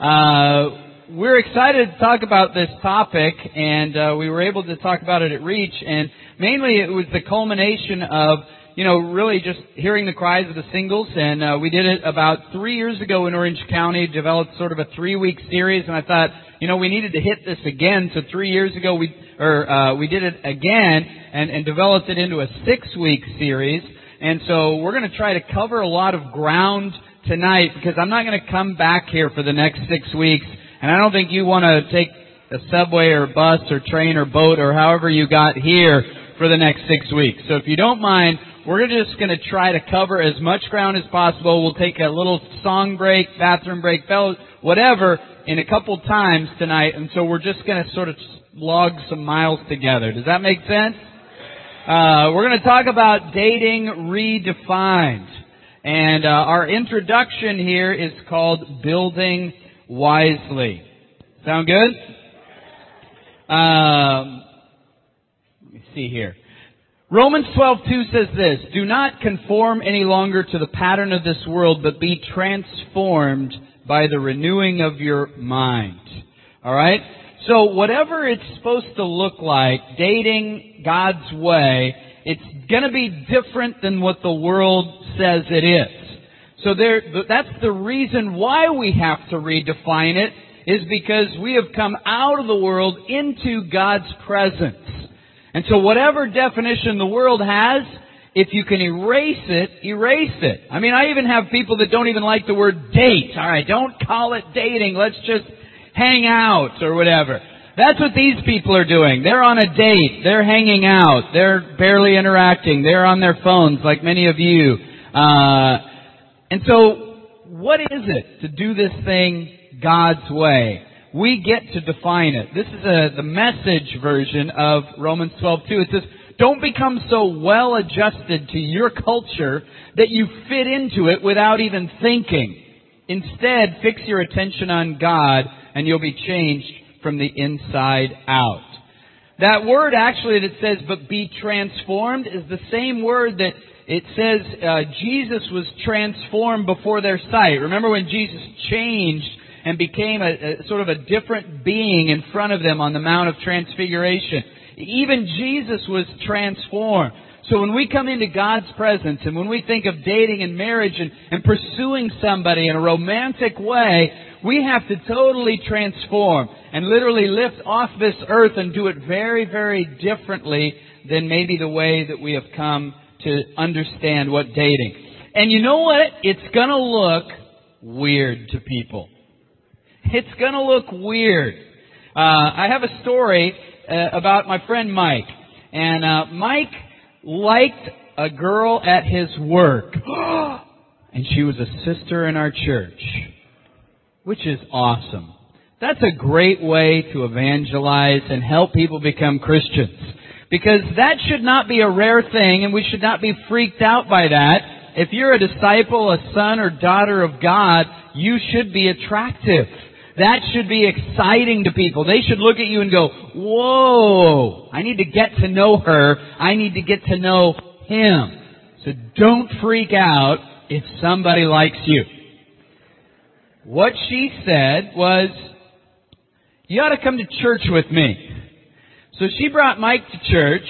Uh, we're excited to talk about this topic, and uh, we were able to talk about it at Reach, and mainly it was the culmination of, you know, really just hearing the cries of the singles, and uh, we did it about three years ago in Orange County, developed sort of a three-week series, and I thought, you know, we needed to hit this again, so three years ago we, or, uh, we did it again, and, and developed it into a six-week series, and so we're going to try to cover a lot of ground tonight, because I'm not going to come back here for the next six weeks and I don't think you want to take a subway or bus or train or boat or however you got here for the next six weeks. So if you don't mind, we're just going to try to cover as much ground as possible. We'll take a little song break, bathroom break, whatever, in a couple times tonight. And so we're just going to sort of log some miles together. Does that make sense? Uh, we're going to talk about dating redefined. And uh, our introduction here is called Building wisely. Sound good? Um, let me see here. Romans 12:2 says this, "Do not conform any longer to the pattern of this world, but be transformed by the renewing of your mind." All right? So whatever it's supposed to look like, dating God's way, it's going to be different than what the world says it is. So there, that's the reason why we have to redefine it, is because we have come out of the world into God's presence. And so whatever definition the world has, if you can erase it, erase it. I mean, I even have people that don't even like the word date. Alright, don't call it dating, let's just hang out or whatever. That's what these people are doing. They're on a date. They're hanging out. They're barely interacting. They're on their phones like many of you. Uh, and so, what is it to do this thing God's way? We get to define it. This is a, the message version of Romans 12:2. It says, "Don't become so well adjusted to your culture that you fit into it without even thinking. Instead, fix your attention on God, and you'll be changed from the inside out." That word actually that says, "But be transformed," is the same word that it says uh, Jesus was transformed before their sight. Remember when Jesus changed and became a, a, sort of a different being in front of them on the Mount of Transfiguration. Even Jesus was transformed. So when we come into God's presence and when we think of dating and marriage and, and pursuing somebody in a romantic way, we have to totally transform and literally lift off this earth and do it very, very differently than maybe the way that we have come to understand what dating. And you know what? It's gonna look weird to people. It's gonna look weird. Uh, I have a story uh, about my friend Mike, and uh, Mike liked a girl at his work, and she was a sister in our church, which is awesome. That's a great way to evangelize and help people become Christians. Because that should not be a rare thing and we should not be freaked out by that. If you're a disciple, a son or daughter of God, you should be attractive. That should be exciting to people. They should look at you and go, whoa, I need to get to know her. I need to get to know him. So don't freak out if somebody likes you. What she said was, you ought to come to church with me. So she brought Mike to church,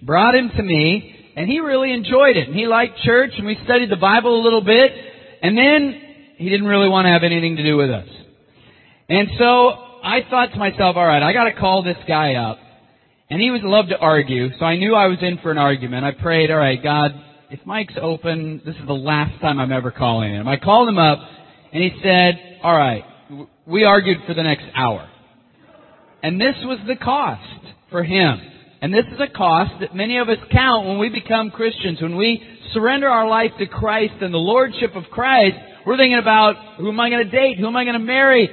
brought him to me, and he really enjoyed it. And he liked church, and we studied the Bible a little bit, and then he didn't really want to have anything to do with us. And so I thought to myself, alright, I gotta call this guy up. And he was loved to argue, so I knew I was in for an argument. I prayed, alright, God, if Mike's open, this is the last time I'm ever calling him. I called him up, and he said, alright, we argued for the next hour. And this was the cost for Him. And this is a cost that many of us count when we become Christians. When we surrender our life to Christ and the Lordship of Christ, we're thinking about who am I going to date? Who am I going to marry?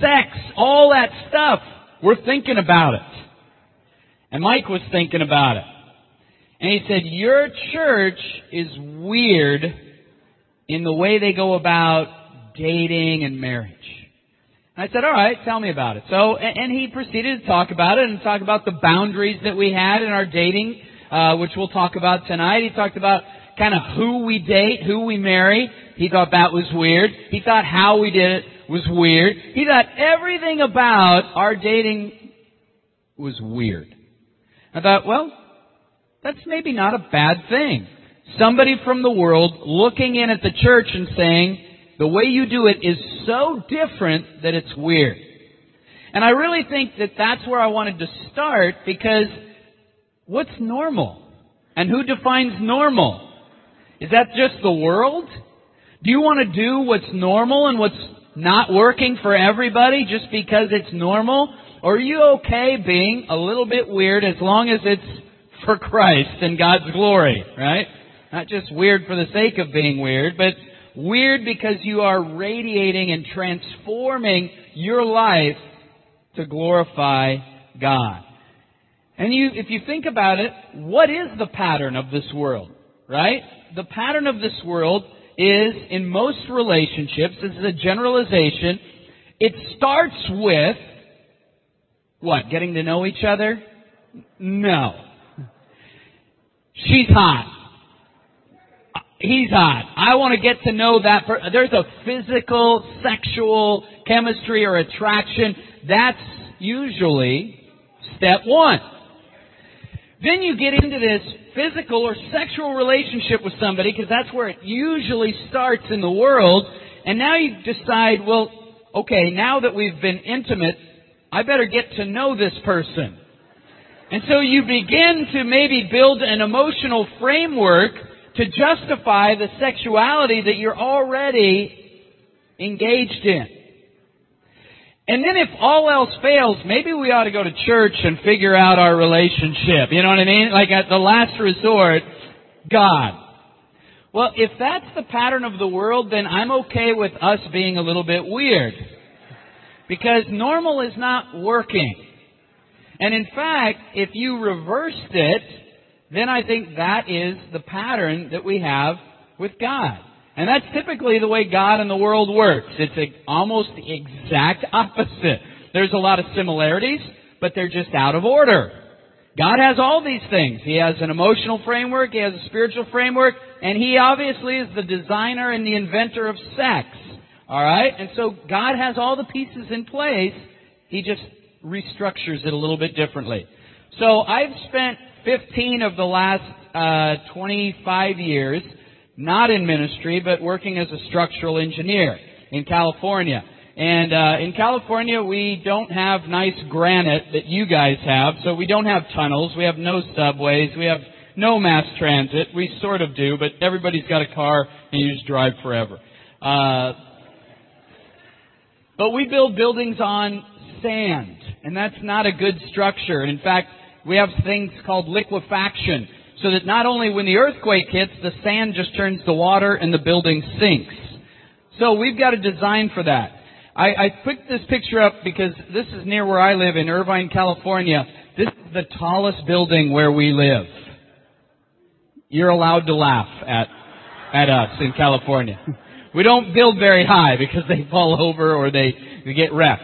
Sex, all that stuff. We're thinking about it. And Mike was thinking about it. And he said, your church is weird in the way they go about dating and marriage. And I said, all right, tell me about it. So, and he proceeded to talk about it and talk about the boundaries that we had in our dating, uh, which we'll talk about tonight. He talked about kind of who we date, who we marry. He thought that was weird. He thought how we did it was weird. He thought everything about our dating was weird. I thought, well, that's maybe not a bad thing. Somebody from the world looking in at the church and saying, the way you do it is so different that it's weird. And I really think that that's where I wanted to start because what's normal? And who defines normal? Is that just the world? Do you want to do what's normal and what's not working for everybody just because it's normal? Or are you okay being a little bit weird as long as it's for Christ and God's glory, right? Not just weird for the sake of being weird, but weird because you are radiating and transforming your life to glorify God. And you, if you think about it, what is the pattern of this world? Right? The pattern of this world is, in most relationships, this is a generalization, it starts with, what, getting to know each other? No. She's hot. He's hot. I want to get to know that. There's a physical, sexual chemistry or attraction. That's usually step one. Then you get into this physical or sexual relationship with somebody because that's where it usually starts in the world. And now you decide, well, okay, now that we've been intimate, I better get to know this person. And so you begin to maybe build an emotional framework to justify the sexuality that you're already engaged in. And then if all else fails, maybe we ought to go to church and figure out our relationship. You know what I mean? Like at the last resort, God. Well, if that's the pattern of the world, then I'm okay with us being a little bit weird. Because normal is not working. And in fact, if you reversed it, then I think that is the pattern that we have with God. And that's typically the way God and the world works. It's almost the exact opposite. There's a lot of similarities, but they're just out of order. God has all these things. He has an emotional framework, He has a spiritual framework, and He obviously is the designer and the inventor of sex. Alright? And so God has all the pieces in place. He just restructures it a little bit differently. So I've spent 15 of the last uh, 25 years not in ministry, but working as a structural engineer in California. And uh, in California, we don't have nice granite that you guys have, so we don't have tunnels, we have no subways, we have no mass transit. We sort of do, but everybody's got a car and you just drive forever. Uh, but we build buildings on sand, and that's not a good structure. And in fact, we have things called liquefaction, so that not only when the earthquake hits, the sand just turns to water and the building sinks. So we've got a design for that. I, I picked this picture up because this is near where I live in Irvine, California. This is the tallest building where we live. You're allowed to laugh at, at us in California. We don't build very high because they fall over or they, they get wrecked.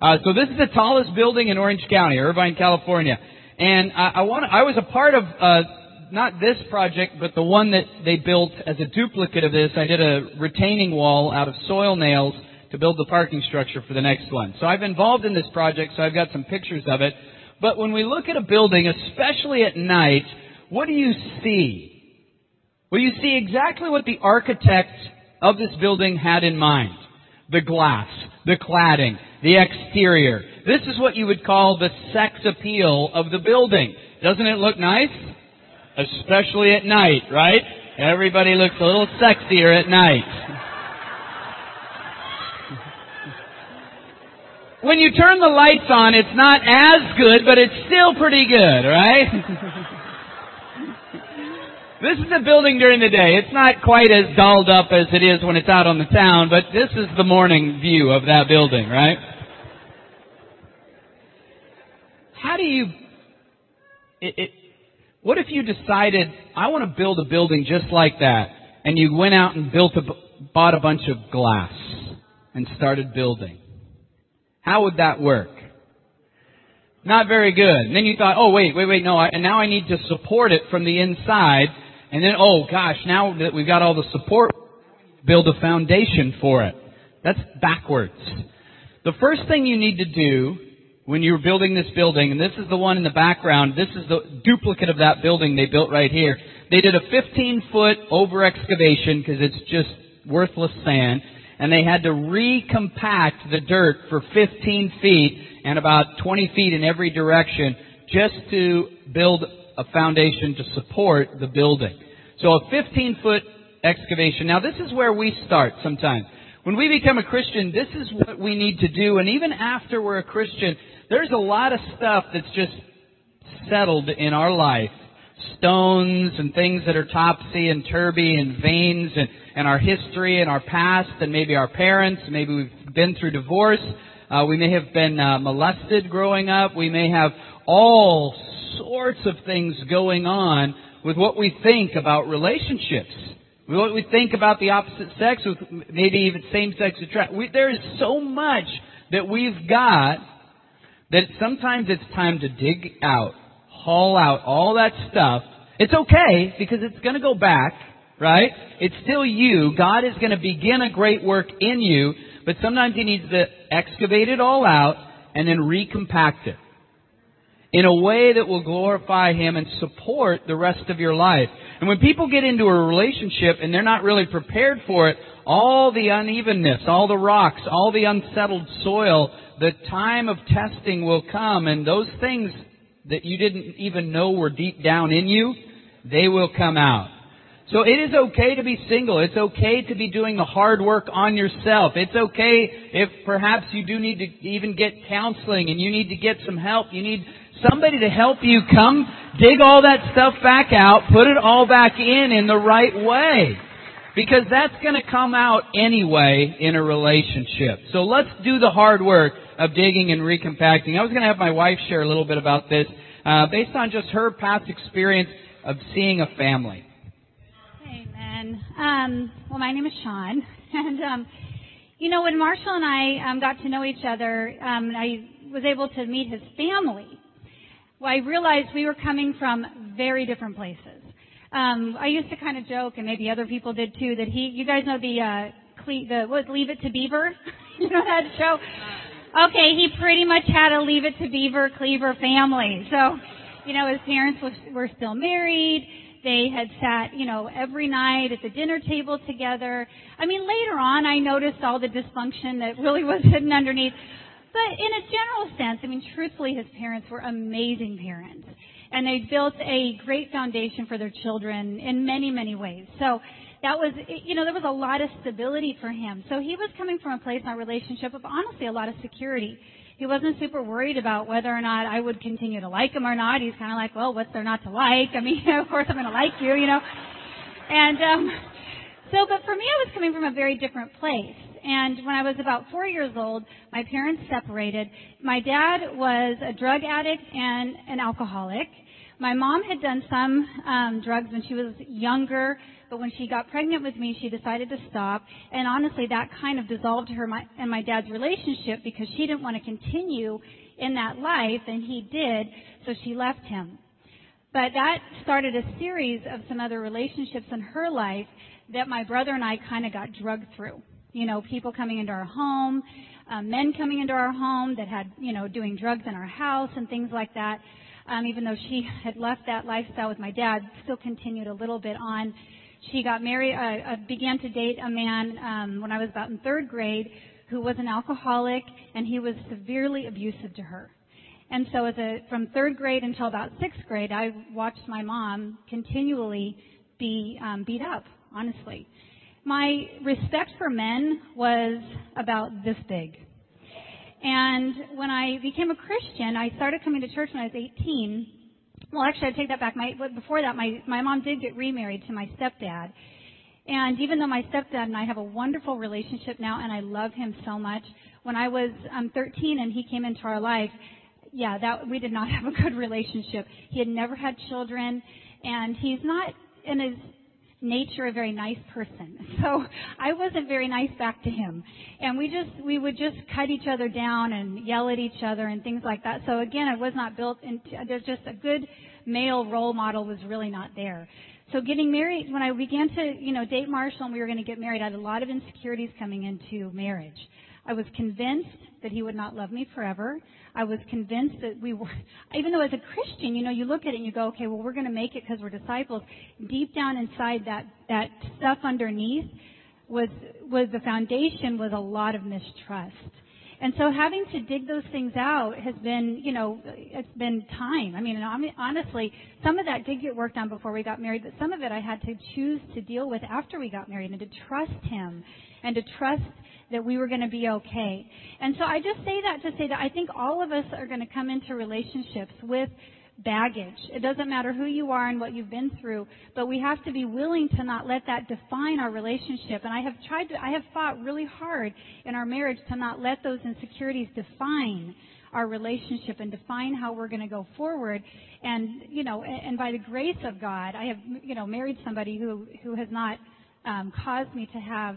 Uh, so this is the tallest building in Orange County, Irvine, California. And I, I want I was a part of uh, not this project, but the one that they built as a duplicate of this. I did a retaining wall out of soil nails to build the parking structure for the next one. So I've been involved in this project, so I've got some pictures of it. But when we look at a building, especially at night, what do you see? Well, you see exactly what the architect of this building had in mind. The glass, the cladding, the exterior. This is what you would call the sex appeal of the building. Doesn't it look nice? Especially at night, right? Everybody looks a little sexier at night. when you turn the lights on, it's not as good, but it's still pretty good, right? This is the building during the day. It's not quite as dolled up as it is when it's out on the town, but this is the morning view of that building, right? How do you, it, it, what if you decided, I want to build a building just like that, and you went out and built a, bought a bunch of glass and started building? How would that work? Not very good. And then you thought, oh wait, wait, wait, no, I, and now I need to support it from the inside. And then, oh gosh, now that we've got all the support, build a foundation for it. That's backwards. The first thing you need to do when you're building this building, and this is the one in the background, this is the duplicate of that building they built right here. They did a 15 foot over excavation because it's just worthless sand, and they had to recompact the dirt for 15 feet and about 20 feet in every direction just to build a foundation to support the building. So a 15 foot excavation. Now this is where we start sometimes. When we become a Christian, this is what we need to do. And even after we're a Christian, there's a lot of stuff that's just settled in our life. Stones and things that are topsy and turvy and veins and, and our history and our past and maybe our parents. Maybe we've been through divorce. Uh, we may have been uh, molested growing up. We may have all sorts of things going on with what we think about relationships. What we think about the opposite sex, with maybe even same-sex attraction. There is so much that we've got that sometimes it's time to dig out, haul out all that stuff. It's okay because it's going to go back, right? It's still you. God is going to begin a great work in you, but sometimes He needs to excavate it all out and then recompact it in a way that will glorify Him and support the rest of your life. And when people get into a relationship and they're not really prepared for it, all the unevenness, all the rocks, all the unsettled soil, the time of testing will come and those things that you didn't even know were deep down in you, they will come out. So it is okay to be single. It's okay to be doing the hard work on yourself. It's okay if perhaps you do need to even get counseling and you need to get some help. You need somebody to help you come dig all that stuff back out, put it all back in in the right way. Because that's going to come out anyway in a relationship. So let's do the hard work of digging and recompacting. I was going to have my wife share a little bit about this, uh, based on just her past experience of seeing a family. Amen. Um, well, my name is Sean, and um, you know when Marshall and I um, got to know each other, um, I was able to meet his family well, I realized we were coming from very different places. Um, I used to kind of joke, and maybe other people did too, that he, you guys know the, uh, Cle- the, what, Leave It to Beaver? you know that show? Okay, he pretty much had a Leave It to Beaver, Cleaver family. So, you know, his parents was, were still married. They had sat, you know, every night at the dinner table together. I mean, later on, I noticed all the dysfunction that really was hidden underneath. But in a general sense, I mean, truthfully, his parents were amazing parents. And they built a great foundation for their children in many, many ways. So that was, you know, there was a lot of stability for him. So he was coming from a place in our relationship of honestly a lot of security. He wasn't super worried about whether or not I would continue to like him or not. He's kind of like, well, what's there not to like? I mean, of course I'm going to like you, you know. And um, so, but for me, I was coming from a very different place. And when I was about four years old, my parents separated. My dad was a drug addict and an alcoholic. My mom had done some um, drugs when she was younger, but when she got pregnant with me, she decided to stop. And honestly, that kind of dissolved her my, and my dad's relationship because she didn't want to continue in that life, and he did, so she left him. But that started a series of some other relationships in her life that my brother and I kind of got drugged through you know, people coming into our home, um, men coming into our home that had, you know, doing drugs in our house and things like that. Um, even though she had left that lifestyle with my dad, still continued a little bit on. She got married, uh, uh, began to date a man um, when I was about in third grade who was an alcoholic, and he was severely abusive to her. And so, as a from third grade until about sixth grade, I watched my mom continually be um, beat up. Honestly, my respect for men was about this big. And when I became a Christian, I started coming to church when I was 18. Well, actually, I take that back. My, before that, my, my mom did get remarried to my stepdad. And even though my stepdad and I have a wonderful relationship now, and I love him so much, when I was um, 13 and he came into our life, yeah, that we did not have a good relationship. He had never had children, and he's not in his nature a very nice person. So I wasn't very nice back to him. And we just, we would just cut each other down and yell at each other and things like that. So again, I was not built into, there's just a good male role model was really not there. So getting married, when I began to, you know, date Marshall and we were going to get married, I had a lot of insecurities coming into marriage. I was convinced that he would not love me forever. I was convinced that we were, even though as a Christian, you know, you look at it and you go, okay, well, we're going to make it because we're disciples. Deep down inside that, that stuff underneath was, was the foundation was a lot of mistrust. And so having to dig those things out has been, you know, it's been time. I mean, honestly, some of that did get worked on before we got married, but some of it I had to choose to deal with after we got married and to trust him and to trust that we were going to be okay. And so I just say that to say that I think all of us are going to come into relationships with baggage. It doesn't matter who you are and what you've been through, but we have to be willing to not let that define our relationship. And I have tried to, I have fought really hard in our marriage to not let those insecurities define our relationship and define how we're going to go forward. And, you know, and by the grace of God, I have, you know, married somebody who, who has not um, caused me to have,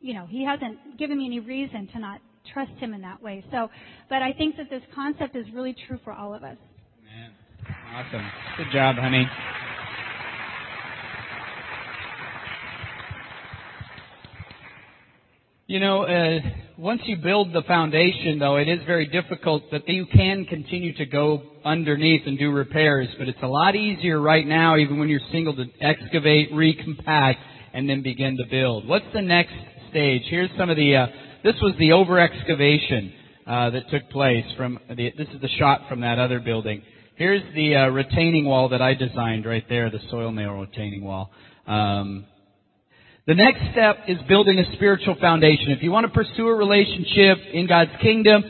you know, he hasn't given me any reason to not trust him in that way. So, but I think that this concept is really true for all of us. Awesome. Good job, honey. You know, uh, once you build the foundation, though, it is very difficult that you can continue to go underneath and do repairs, but it's a lot easier right now, even when you're single, to excavate, recompact, and then begin to build. What's the next stage? Here's some of the, uh, this was the over excavation, uh, that took place from the, this is the shot from that other building. Here's the uh, retaining wall that I designed right there, the soil nail retaining wall. Um, the next step is building a spiritual foundation. If you want to pursue a relationship in God's kingdom,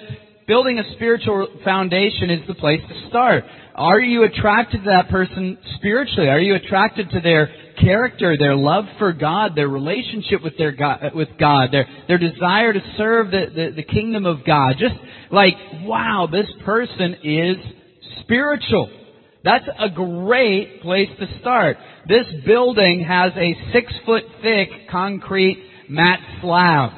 building a spiritual foundation is the place to start. Are you attracted to that person spiritually? Are you attracted to their character, their love for God, their relationship with their God, with God, their their desire to serve the, the, the kingdom of God? Just like, wow, this person is spiritual. That's a great place to start. This building has a six foot thick concrete mat slab.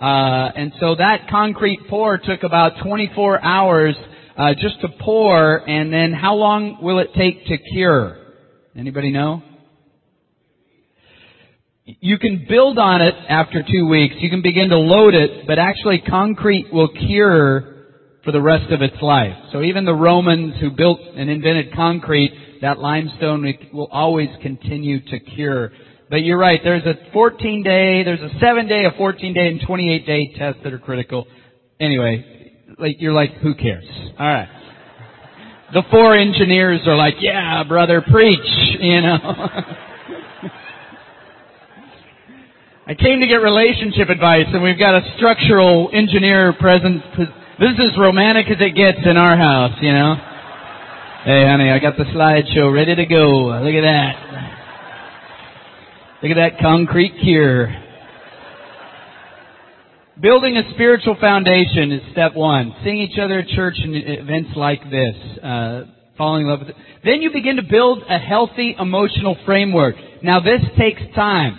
Uh, and so that concrete pour took about 24 hours uh, just to pour, and then how long will it take to cure? Anybody know? You can build on it after two weeks. You can begin to load it, but actually concrete will cure for the rest of its life. So even the Romans who built and invented concrete, that limestone will always continue to cure. But you're right, there's a 14 day, there's a 7 day, a 14 day, and 28 day test that are critical. Anyway, like, you're like, who cares? Alright. The four engineers are like, yeah, brother, preach, you know. I came to get relationship advice and we've got a structural engineer present this is as romantic as it gets in our house, you know. Hey, honey, I got the slideshow ready to go. Look at that. Look at that concrete cure. Building a spiritual foundation is step one. Seeing each other at church and events like this. Uh, falling in love with it. Then you begin to build a healthy emotional framework. Now this takes time.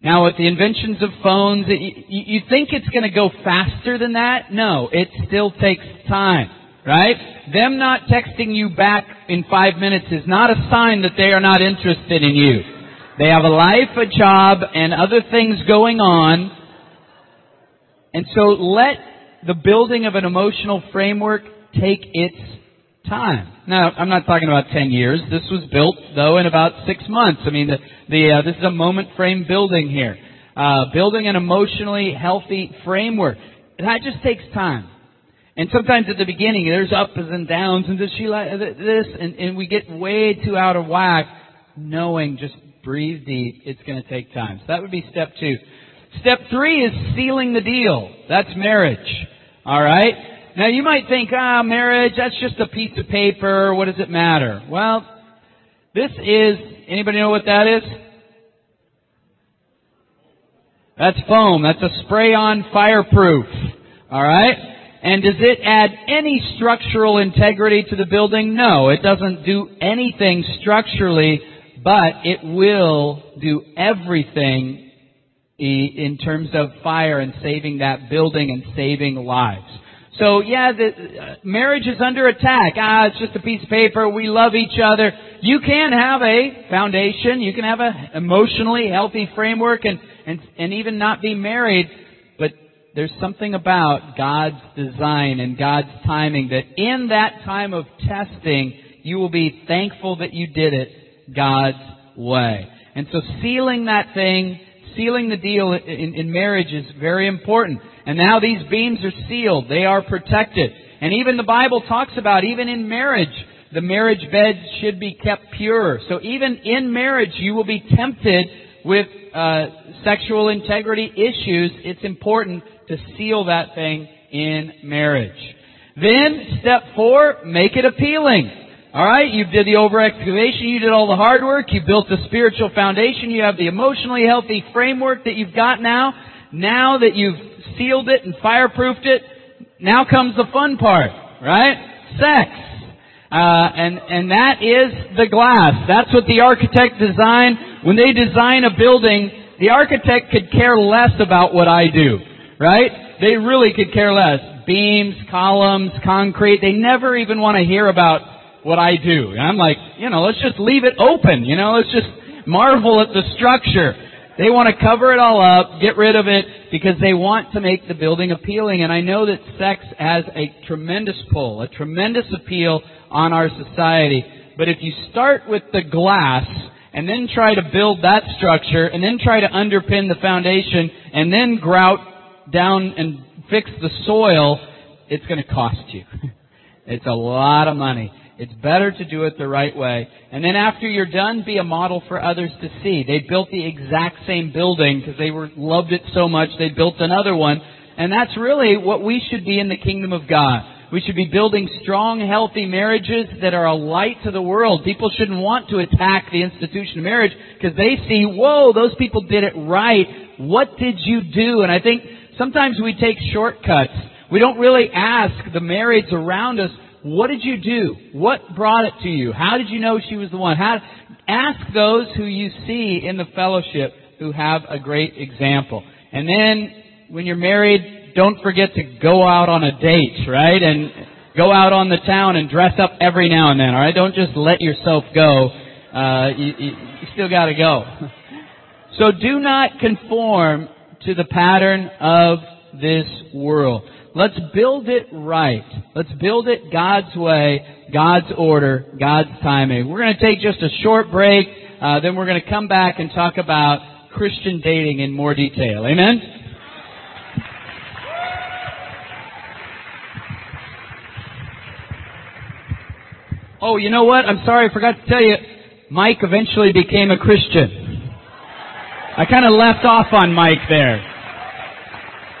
Now, with the inventions of phones, you, you think it's going to go faster than that? No, it still takes time, right? Them not texting you back in five minutes is not a sign that they are not interested in you. They have a life, a job, and other things going on. And so let the building of an emotional framework take its time. Now, I'm not talking about 10 years. This was built, though, in about six months. I mean, the, the, uh, this is a moment frame building here. Uh, building an emotionally healthy framework. That just takes time. And sometimes at the beginning, there's ups and downs, and does she like this? And, and we get way too out of whack, knowing just breathe deep. It's going to take time. So that would be step two. Step three is sealing the deal. That's marriage. All right? Now you might think, ah, marriage, that's just a piece of paper. What does it matter? Well, this is, anybody know what that is? That's foam. That's a spray-on fireproof. Alright? And does it add any structural integrity to the building? No, it doesn't do anything structurally, but it will do everything in terms of fire and saving that building and saving lives. So yeah, the, uh, marriage is under attack. Ah, it's just a piece of paper. We love each other. you can have a foundation, you can have an emotionally healthy framework and, and, and even not be married, but there's something about God's design and God's timing that in that time of testing, you will be thankful that you did it God's way. And so sealing that thing, sealing the deal in, in marriage is very important. And now these beams are sealed. They are protected. And even the Bible talks about, even in marriage, the marriage bed should be kept pure. So even in marriage, you will be tempted with uh, sexual integrity issues. It's important to seal that thing in marriage. Then, step four, make it appealing. Alright, you did the over excavation, you did all the hard work, you built the spiritual foundation, you have the emotionally healthy framework that you've got now. Now that you've sealed it and fireproofed it, now comes the fun part, right? Sex. Uh, and, and that is the glass. That's what the architect designed. When they design a building, the architect could care less about what I do, right? They really could care less. Beams, columns, concrete, they never even want to hear about what I do. And I'm like, you know, let's just leave it open. You know, let's just marvel at the structure. They want to cover it all up, get rid of it, because they want to make the building appealing. And I know that sex has a tremendous pull, a tremendous appeal on our society. But if you start with the glass, and then try to build that structure, and then try to underpin the foundation, and then grout down and fix the soil, it's going to cost you. It's a lot of money. It's better to do it the right way. And then after you're done, be a model for others to see. They built the exact same building because they were, loved it so much they built another one. And that's really what we should be in the kingdom of God. We should be building strong, healthy marriages that are a light to the world. People shouldn't want to attack the institution of marriage because they see, whoa, those people did it right. What did you do? And I think sometimes we take shortcuts. We don't really ask the marrieds around us, what did you do? What brought it to you? How did you know she was the one? How, ask those who you see in the fellowship who have a great example. And then, when you're married, don't forget to go out on a date, right? And go out on the town and dress up every now and then, alright? Don't just let yourself go. Uh, you, you, you still gotta go. So do not conform to the pattern of this world. Let's build it right. Let's build it God's way, God's order, God's timing. We're going to take just a short break, uh, then we're going to come back and talk about Christian dating in more detail. Amen? Oh, you know what? I'm sorry, I forgot to tell you. Mike eventually became a Christian. I kind of left off on Mike there.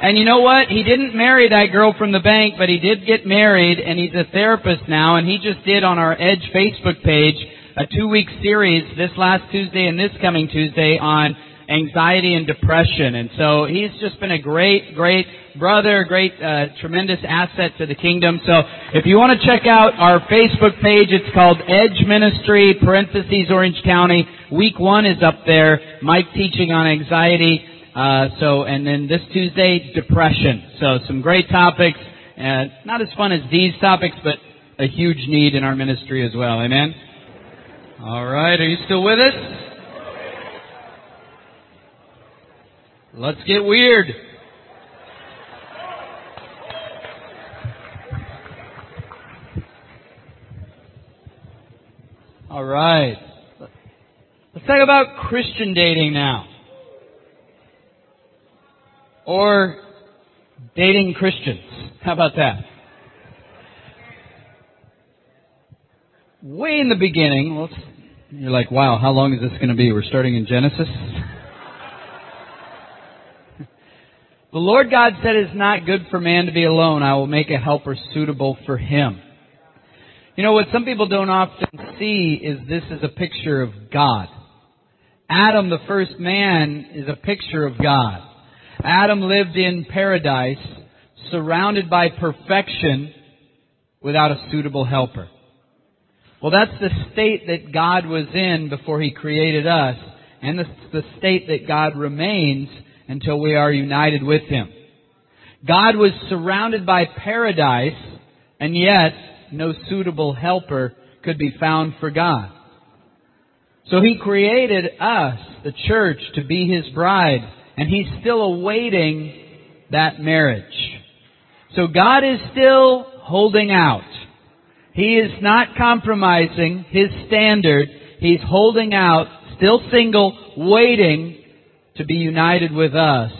And you know what? He didn't marry that girl from the bank, but he did get married, and he's a therapist now, and he just did on our Edge Facebook page a two-week series this last Tuesday and this coming Tuesday on anxiety and depression. And so he's just been a great, great brother, great, uh, tremendous asset to the kingdom. So if you want to check out our Facebook page, it's called Edge Ministry, parentheses Orange County. Week one is up there. Mike teaching on anxiety. Uh, so, and then this Tuesday, depression. So, some great topics. Uh, not as fun as these topics, but a huge need in our ministry as well. Amen. All right, are you still with us? Let's get weird. All right. Let's talk about Christian dating now or dating Christians. How about that? Way in the beginning, you're like, wow, how long is this going to be? We're starting in Genesis? the Lord God said it's not good for man to be alone. I will make a helper suitable for him. You know, what some people don't often see is this is a picture of God. Adam, the first man, is a picture of God. Adam lived in paradise, surrounded by perfection, without a suitable helper. Well, that's the state that God was in before He created us, and the, the state that God remains until we are united with Him. God was surrounded by paradise, and yet no suitable helper could be found for God. So He created us, the church, to be His bride, and He's still awaiting that marriage. So God is still holding out. He is not compromising His standard. He's holding out, still single, waiting to be united with us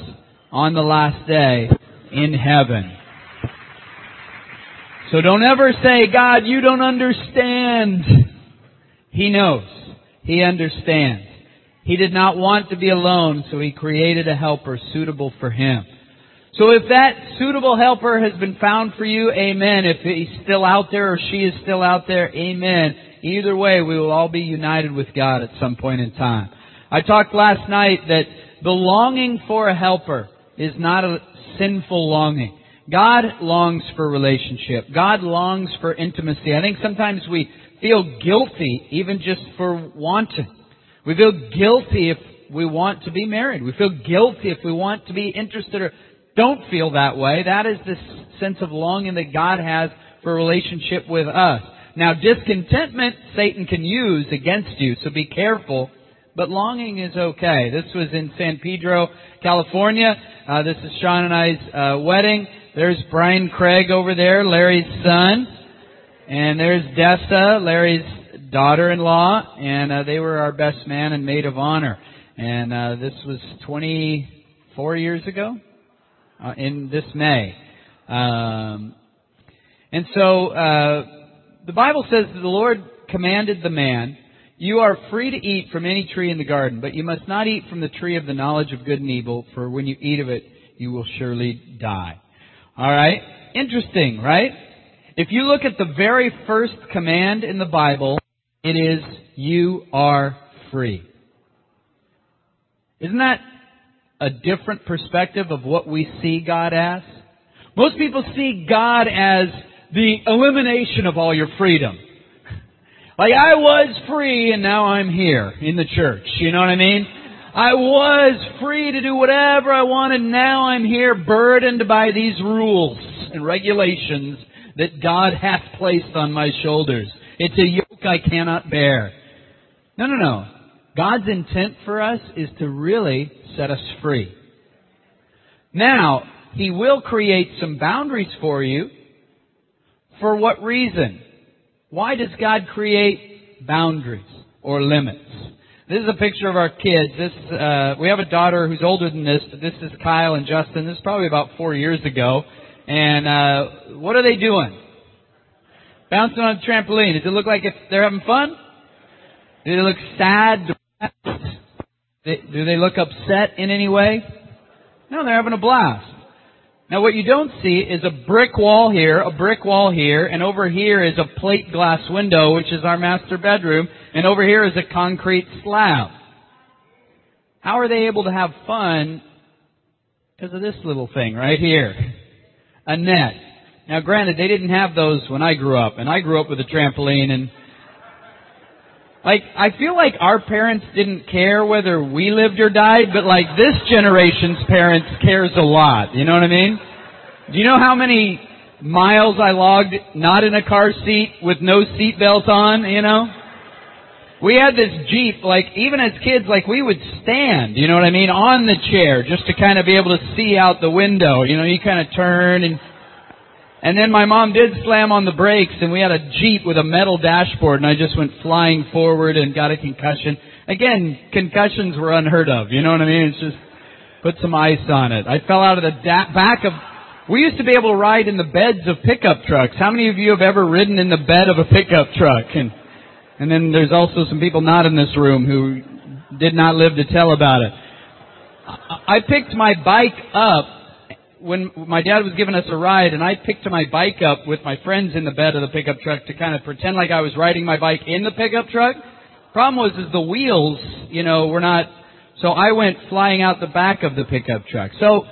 on the last day in heaven. So don't ever say, God, you don't understand. He knows. He understands. He did not want to be alone, so He created a helper suitable for Him. So if that suitable helper has been found for you, amen. If he's still out there or she is still out there, amen. Either way, we will all be united with God at some point in time. I talked last night that the longing for a helper is not a sinful longing. God longs for relationship. God longs for intimacy. I think sometimes we feel guilty even just for wanting. We feel guilty if we want to be married. We feel guilty if we want to be interested or don't feel that way. That is the sense of longing that God has for a relationship with us. Now discontentment Satan can use against you, so be careful. But longing is okay. This was in San Pedro, California. Uh, this is Sean and I's uh, wedding. There's Brian Craig over there, Larry's son. And there's Dessa, Larry's daughter-in-law. And uh, they were our best man and maid of honor. And uh, this was 24 years ago, uh, in this May. Um, and so uh, the Bible says that the Lord commanded the man, You are free to eat from any tree in the garden, but you must not eat from the tree of the knowledge of good and evil, for when you eat of it, you will surely die. Alright? Interesting, right? If you look at the very first command in the Bible, it is, you are free. Isn't that a different perspective of what we see God as? Most people see God as the elimination of all your freedom. Like I was free and now I'm here in the church. You know what I mean? I was free to do whatever I wanted. Now I'm here burdened by these rules and regulations that God hath placed on my shoulders. It's a yoke I cannot bear. No, no, no. God's intent for us is to really set us free. Now, He will create some boundaries for you. For what reason? Why does God create boundaries or limits? This is a picture of our kids. This uh, we have a daughter who's older than this, but this is Kyle and Justin. This is probably about four years ago. And uh, what are they doing? Bouncing on a trampoline. Does it look like they're having fun? Do they look sad? Do they look upset in any way? No, they're having a blast. Now what you don't see is a brick wall here, a brick wall here, and over here is a plate glass window, which is our master bedroom, and over here is a concrete slab. How are they able to have fun because of this little thing right here? A net. Now granted, they didn't have those when I grew up, and I grew up with a trampoline and like, I feel like our parents didn't care whether we lived or died, but like this generation's parents cares a lot. You know what I mean? Do you know how many miles I logged not in a car seat with no seatbelt on, you know? We had this Jeep, like, even as kids, like, we would stand, you know what I mean, on the chair, just to kind of be able to see out the window. You know, you kind of turn and and then my mom did slam on the brakes and we had a Jeep with a metal dashboard and I just went flying forward and got a concussion. Again, concussions were unheard of, you know what I mean? It's just put some ice on it. I fell out of the da- back of, we used to be able to ride in the beds of pickup trucks. How many of you have ever ridden in the bed of a pickup truck? And, and then there's also some people not in this room who did not live to tell about it. I picked my bike up when my dad was giving us a ride and I picked my bike up with my friends in the bed of the pickup truck to kind of pretend like I was riding my bike in the pickup truck. Problem was is the wheels, you know, were not, so I went flying out the back of the pickup truck. So,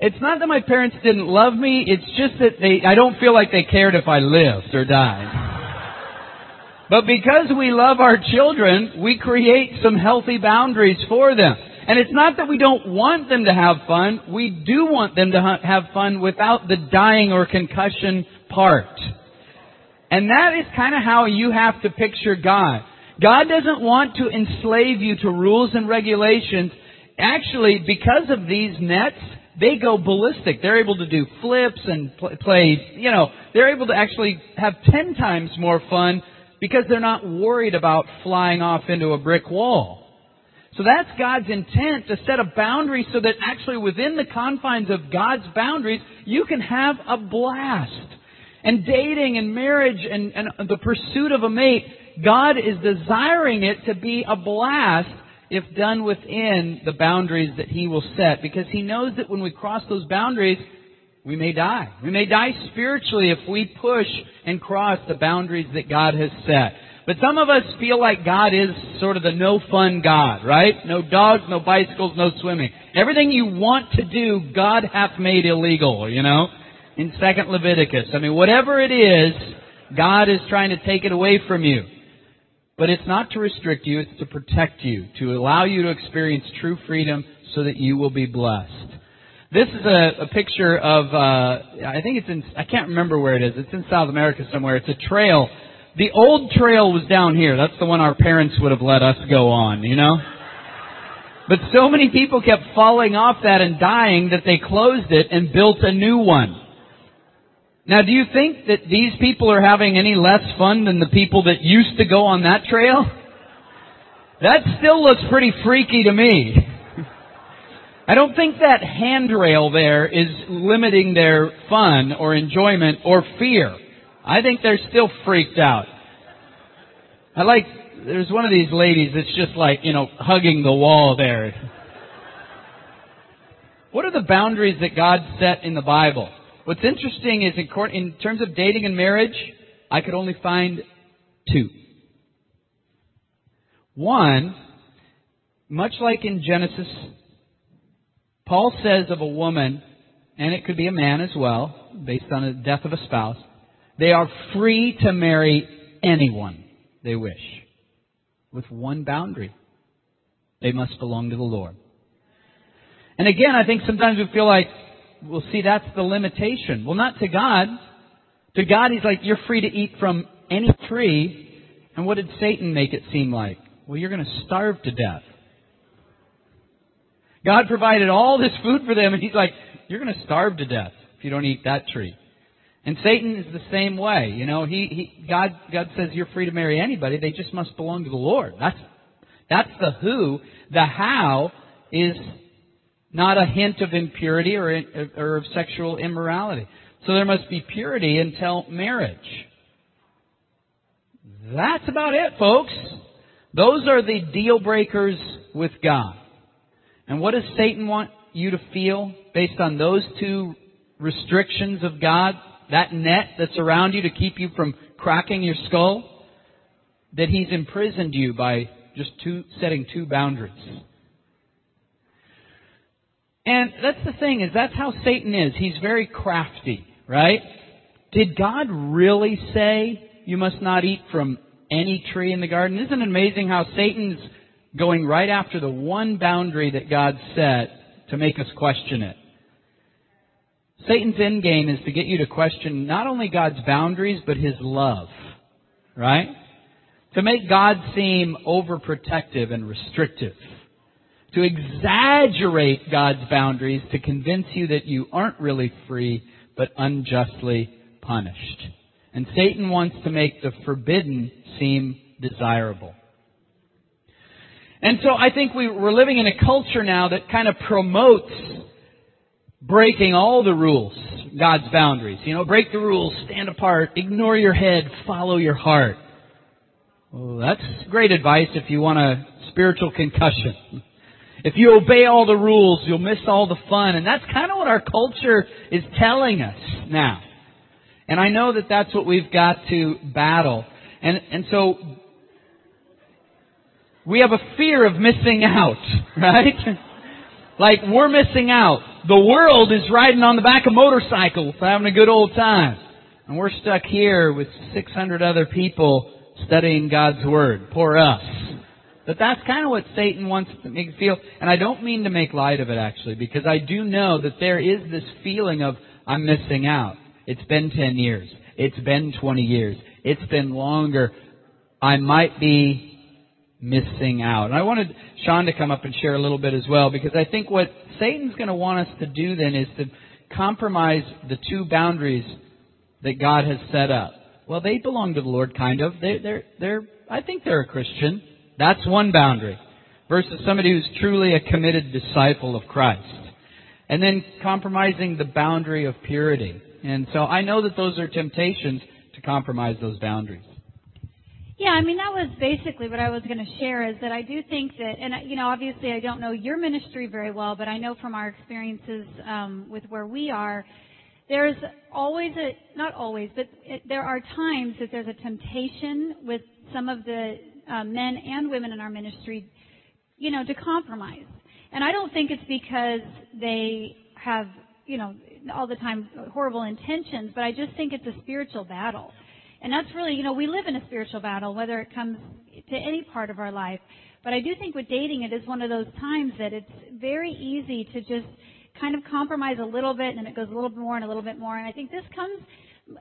it's not that my parents didn't love me, it's just that they, I don't feel like they cared if I lived or died. But because we love our children, we create some healthy boundaries for them. And it's not that we don't want them to have fun. We do want them to ha- have fun without the dying or concussion part. And that is kind of how you have to picture God. God doesn't want to enslave you to rules and regulations. Actually, because of these nets, they go ballistic. They're able to do flips and play, you know, they're able to actually have ten times more fun because they're not worried about flying off into a brick wall. So that's God's intent to set a boundary so that actually within the confines of God's boundaries, you can have a blast. And dating and marriage and, and the pursuit of a mate, God is desiring it to be a blast if done within the boundaries that He will set because He knows that when we cross those boundaries, we may die. We may die spiritually if we push and cross the boundaries that God has set. But some of us feel like God is sort of the no fun God, right? No dogs, no bicycles, no swimming. Everything you want to do, God hath made illegal, you know? In second Leviticus. I mean, whatever it is, God is trying to take it away from you. But it's not to restrict you, it's to protect you, to allow you to experience true freedom so that you will be blessed. This is a, a picture of, uh, I think it's in, I can't remember where it is. It's in South America somewhere. It's a trail the old trail was down here. That's the one our parents would have let us go on, you know? But so many people kept falling off that and dying that they closed it and built a new one. Now, do you think that these people are having any less fun than the people that used to go on that trail? That still looks pretty freaky to me. I don't think that handrail there is limiting their fun or enjoyment or fear. I think they're still freaked out. I like, there's one of these ladies that's just like, you know, hugging the wall there. What are the boundaries that God set in the Bible? What's interesting is in, in terms of dating and marriage, I could only find two. One, much like in Genesis, Paul says of a woman, and it could be a man as well, based on the death of a spouse, they are free to marry anyone they wish, with one boundary. They must belong to the Lord. And again, I think sometimes we feel like, well, see, that's the limitation. Well, not to God. To God, He's like, you're free to eat from any tree. And what did Satan make it seem like? Well, you're going to starve to death. God provided all this food for them, and He's like, you're going to starve to death if you don't eat that tree. And Satan is the same way. You know, he, he God God says you're free to marry anybody. They just must belong to the Lord. That's that's the who. The how is not a hint of impurity or or of sexual immorality. So there must be purity until marriage. That's about it, folks. Those are the deal breakers with God. And what does Satan want you to feel based on those two restrictions of God? That net that's around you to keep you from cracking your skull, that he's imprisoned you by just two, setting two boundaries. And that's the thing is that's how Satan is. He's very crafty, right? Did God really say you must not eat from any tree in the garden? Isn't it amazing how Satan's going right after the one boundary that God set to make us question it? Satan's end game is to get you to question not only God's boundaries, but His love. Right? To make God seem overprotective and restrictive. To exaggerate God's boundaries to convince you that you aren't really free, but unjustly punished. And Satan wants to make the forbidden seem desirable. And so I think we, are living in a culture now that kind of promotes breaking all the rules, God's boundaries. You know, break the rules, stand apart, ignore your head, follow your heart. Well, that's great advice if you want a spiritual concussion. If you obey all the rules, you'll miss all the fun. And that's kind of what our culture is telling us now. And I know that that's what we've got to battle. And, and so, we have a fear of missing out, right? like we're missing out. The world is riding on the back of motorcycles, having a good old time. And we're stuck here with 600 other people studying God's Word. Poor us. But that's kind of what Satan wants to make feel. And I don't mean to make light of it actually, because I do know that there is this feeling of, I'm missing out. It's been 10 years. It's been 20 years. It's been longer. I might be missing out. And I wanted Sean to come up and share a little bit as well because I think what Satan's going to want us to do then is to compromise the two boundaries that God has set up. Well, they belong to the Lord, kind of. They, they're, they're, I think they're a Christian. That's one boundary. Versus somebody who's truly a committed disciple of Christ. And then compromising the boundary of purity. And so I know that those are temptations to compromise those boundaries. Yeah, I mean that was basically what I was going to share is that I do think that, and you know, obviously I don't know your ministry very well, but I know from our experiences um, with where we are, there's always a, not always, but it, there are times that there's a temptation with some of the uh, men and women in our ministry, you know, to compromise. And I don't think it's because they have, you know, all the time horrible intentions, but I just think it's a spiritual battle. And that's really, you know, we live in a spiritual battle, whether it comes to any part of our life. But I do think with dating, it is one of those times that it's very easy to just kind of compromise a little bit, and then it goes a little bit more and a little bit more. And I think this comes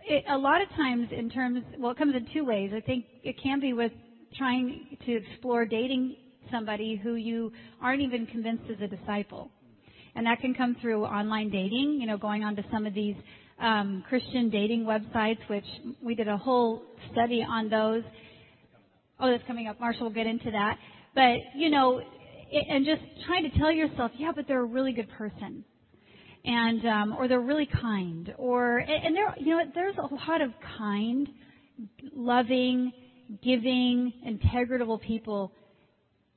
it, a lot of times in terms, well, it comes in two ways. I think it can be with trying to explore dating somebody who you aren't even convinced is a disciple. And that can come through online dating, you know, going onto some of these um, Christian dating websites, which we did a whole study on those. Oh, that's coming up. Marshall will get into that. But, you know, and just trying to tell yourself, yeah, but they're a really good person. And, um, or they're really kind. Or, and there, you know, there's a lot of kind, loving, giving, integritable people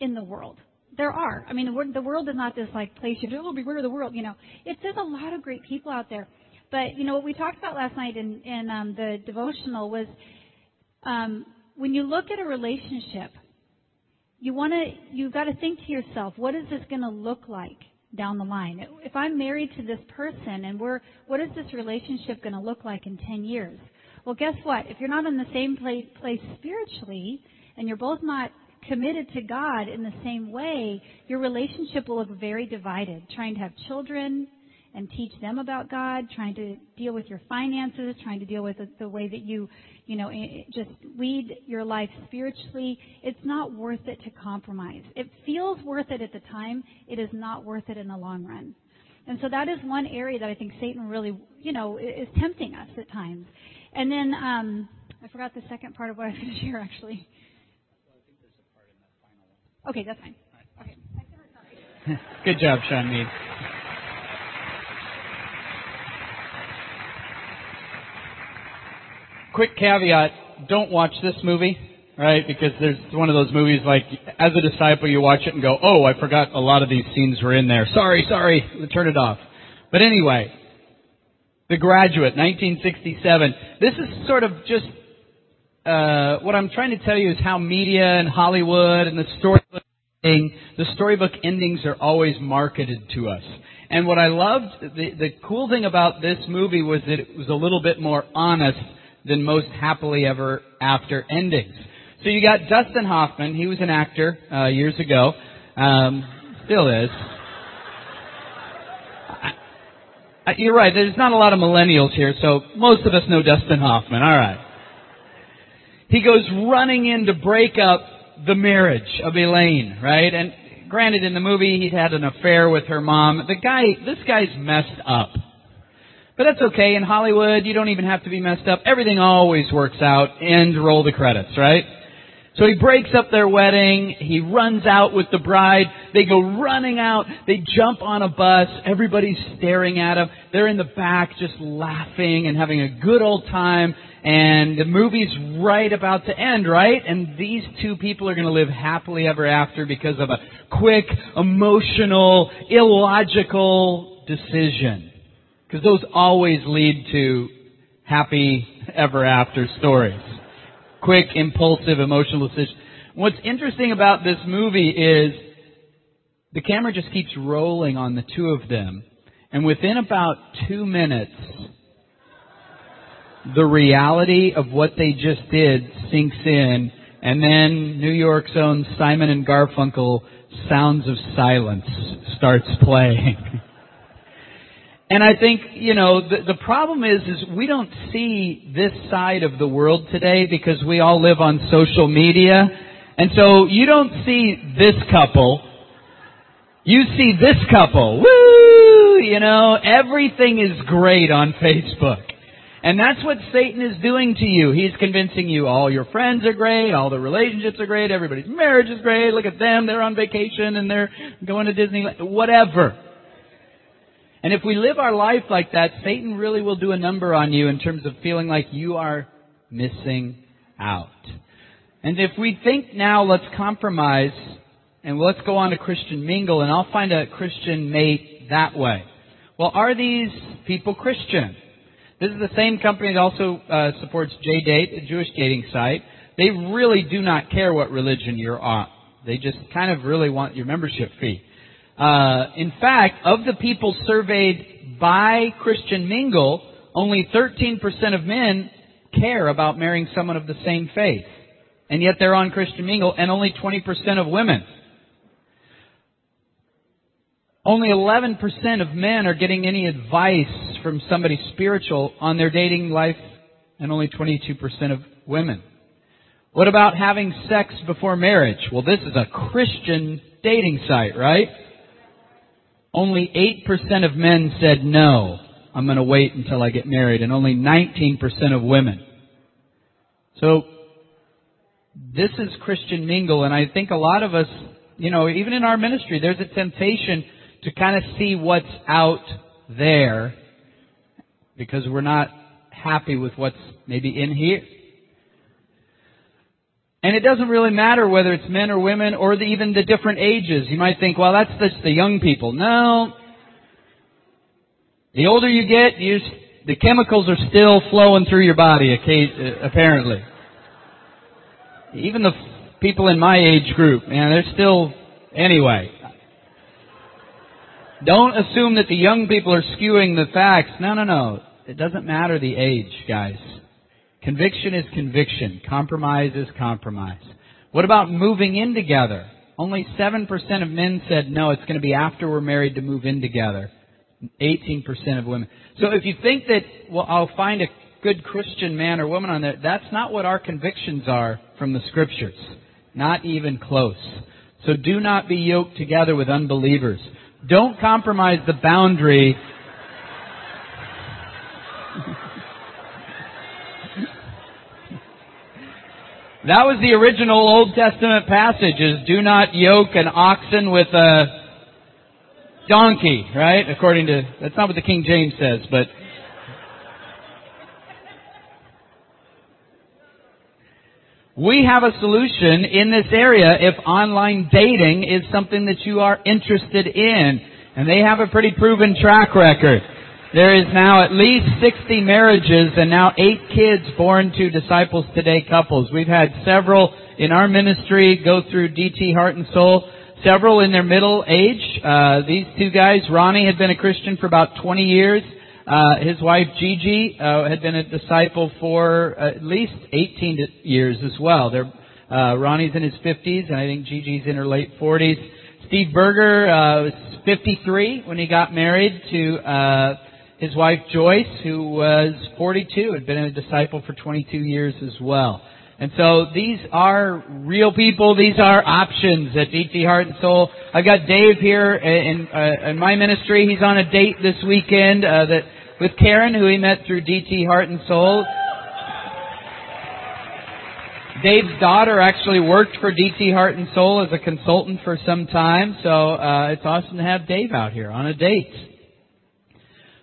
in the world. There are. I mean, the world is not this like place you oh, beware of the world. You know, it's there's a lot of great people out there. But you know what we talked about last night in, in um, the devotional was um, when you look at a relationship, you want to you've got to think to yourself, what is this going to look like down the line? If I'm married to this person and we're what is this relationship going to look like in 10 years? Well, guess what? If you're not in the same place, place spiritually and you're both not committed to God in the same way, your relationship will look very divided. Trying to have children, and teach them about God, trying to deal with your finances, trying to deal with the, the way that you, you know, just lead your life spiritually, it's not worth it to compromise. It feels worth it at the time. It is not worth it in the long run. And so that is one area that I think Satan really, you know, is tempting us at times. And then um, I forgot the second part of what I was going to share actually. Okay, that's fine. Okay. Good job, Sean Mead. quick caveat, don't watch this movie, right? Because there's one of those movies like, as a disciple, you watch it and go, oh, I forgot a lot of these scenes were in there. Sorry, sorry, turn it off. But anyway, The Graduate, 1967. This is sort of just, uh, what I'm trying to tell you is how media and Hollywood and the storybook ending, the storybook endings are always marketed to us. And what I loved, the, the cool thing about this movie was that it was a little bit more honest than most happily ever after endings. So you got Dustin Hoffman. He was an actor uh, years ago. Um, still is. I, I, you're right. There's not a lot of millennials here, so most of us know Dustin Hoffman. All right. He goes running in to break up the marriage of Elaine, right? And granted, in the movie, he'd had an affair with her mom. The guy, this guy's messed up. But that's okay. In Hollywood, you don't even have to be messed up. Everything always works out. And roll the credits, right? So he breaks up their wedding. He runs out with the bride. They go running out. They jump on a bus. Everybody's staring at them. They're in the back just laughing and having a good old time. And the movie's right about to end, right? And these two people are going to live happily ever after because of a quick, emotional, illogical decision. Because those always lead to happy ever after stories. Quick, impulsive, emotional decisions. What's interesting about this movie is the camera just keeps rolling on the two of them. And within about two minutes, the reality of what they just did sinks in, and then New York's own Simon and Garfunkel Sounds of Silence starts playing. And I think, you know, the, the problem is, is we don't see this side of the world today because we all live on social media And so you don't see this couple. You see this couple. Woo! You know, everything is great on Facebook. And that's what Satan is doing to you. He's convincing you all your friends are great, all the relationships are great, everybody's marriage is great, look at them, they're on vacation and they're going to Disney, whatever. And if we live our life like that, Satan really will do a number on you in terms of feeling like you are missing out. And if we think now, let's compromise and let's go on to Christian mingle and I'll find a Christian mate that way. Well, are these people Christian? This is the same company that also uh, supports JDate, a Jewish dating site. They really do not care what religion you're on. They just kind of really want your membership fee. Uh, in fact, of the people surveyed by Christian Mingle, only 13% of men care about marrying someone of the same faith. And yet they're on Christian Mingle, and only 20% of women. Only 11% of men are getting any advice from somebody spiritual on their dating life, and only 22% of women. What about having sex before marriage? Well, this is a Christian dating site, right? Only 8% of men said no. I'm going to wait until I get married, and only 19% of women. So, this is Christian mingle, and I think a lot of us, you know, even in our ministry, there's a temptation to kind of see what's out there because we're not happy with what's maybe in here. And it doesn't really matter whether it's men or women or the, even the different ages. You might think, well, that's just the young people. No. The older you get, you, the chemicals are still flowing through your body, uh, apparently. Even the people in my age group, man, they're still, anyway. Don't assume that the young people are skewing the facts. No, no, no. It doesn't matter the age, guys. Conviction is conviction. Compromise is compromise. What about moving in together? Only 7% of men said no, it's going to be after we're married to move in together. 18% of women. So if you think that, well, I'll find a good Christian man or woman on there, that's not what our convictions are from the scriptures. Not even close. So do not be yoked together with unbelievers. Don't compromise the boundary That was the original Old Testament passage is do not yoke an oxen with a donkey, right? According to, that's not what the King James says, but We have a solution in this area if online dating is something that you are interested in. And they have a pretty proven track record. There is now at least 60 marriages and now 8 kids born to Disciples Today couples. We've had several in our ministry go through DT Heart and Soul, several in their middle age. Uh, these two guys, Ronnie had been a Christian for about 20 years. Uh, his wife Gigi uh, had been a disciple for at least 18 years as well. They're, uh, Ronnie's in his 50s, and I think Gigi's in her late 40s. Steve Berger uh, was 53 when he got married to uh, his wife Joyce, who was 42, had been a disciple for 22 years as well. And so these are real people. These are options at DT Heart and Soul. I've got Dave here in, uh, in my ministry. He's on a date this weekend uh, that with Karen, who he met through DT Heart and Soul. Dave's daughter actually worked for DT Heart and Soul as a consultant for some time, so uh, it's awesome to have Dave out here on a date.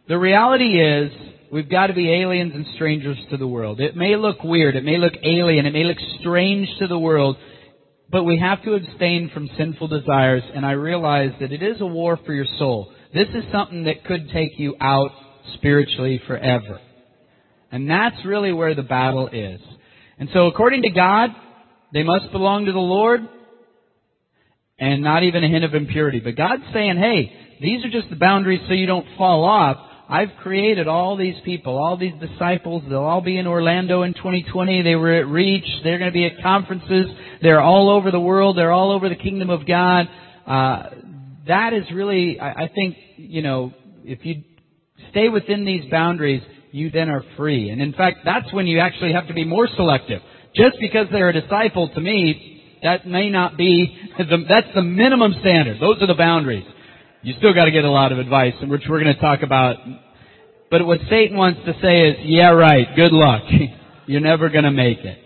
The reality is, we've got to be aliens and strangers to the world. It may look weird, it may look alien, it may look strange to the world, but we have to abstain from sinful desires, and I realize that it is a war for your soul. This is something that could take you out spiritually forever. And that's really where the battle is. And so according to God, they must belong to the Lord, and not even a hint of impurity. But God's saying, hey, these are just the boundaries so you don't fall off. I've created all these people, all these disciples. They'll all be in Orlando in 2020. They were at Reach. They're going to be at conferences. They're all over the world. They're all over the kingdom of God. Uh, that is really, I, I think, you know, if you stay within these boundaries, you then are free. And in fact, that's when you actually have to be more selective. Just because they're a disciple, to me, That may not be, the, that's the minimum standard. Those are the boundaries. You still got to get a lot of advice, which we're going to talk about. But what Satan wants to say is, yeah, right, good luck. You're never going to make it.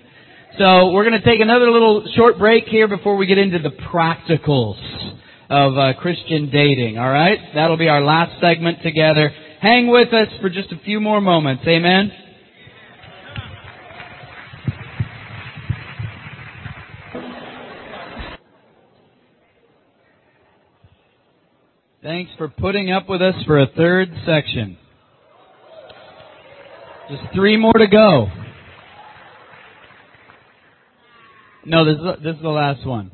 So we're going to take another little short break here before we get into the practicals of uh, Christian dating. All right, that'll be our last segment together. Hang with us for just a few more moments. Amen. Thanks for putting up with us for a third section. Just three more to go. No, this is, this is the last one.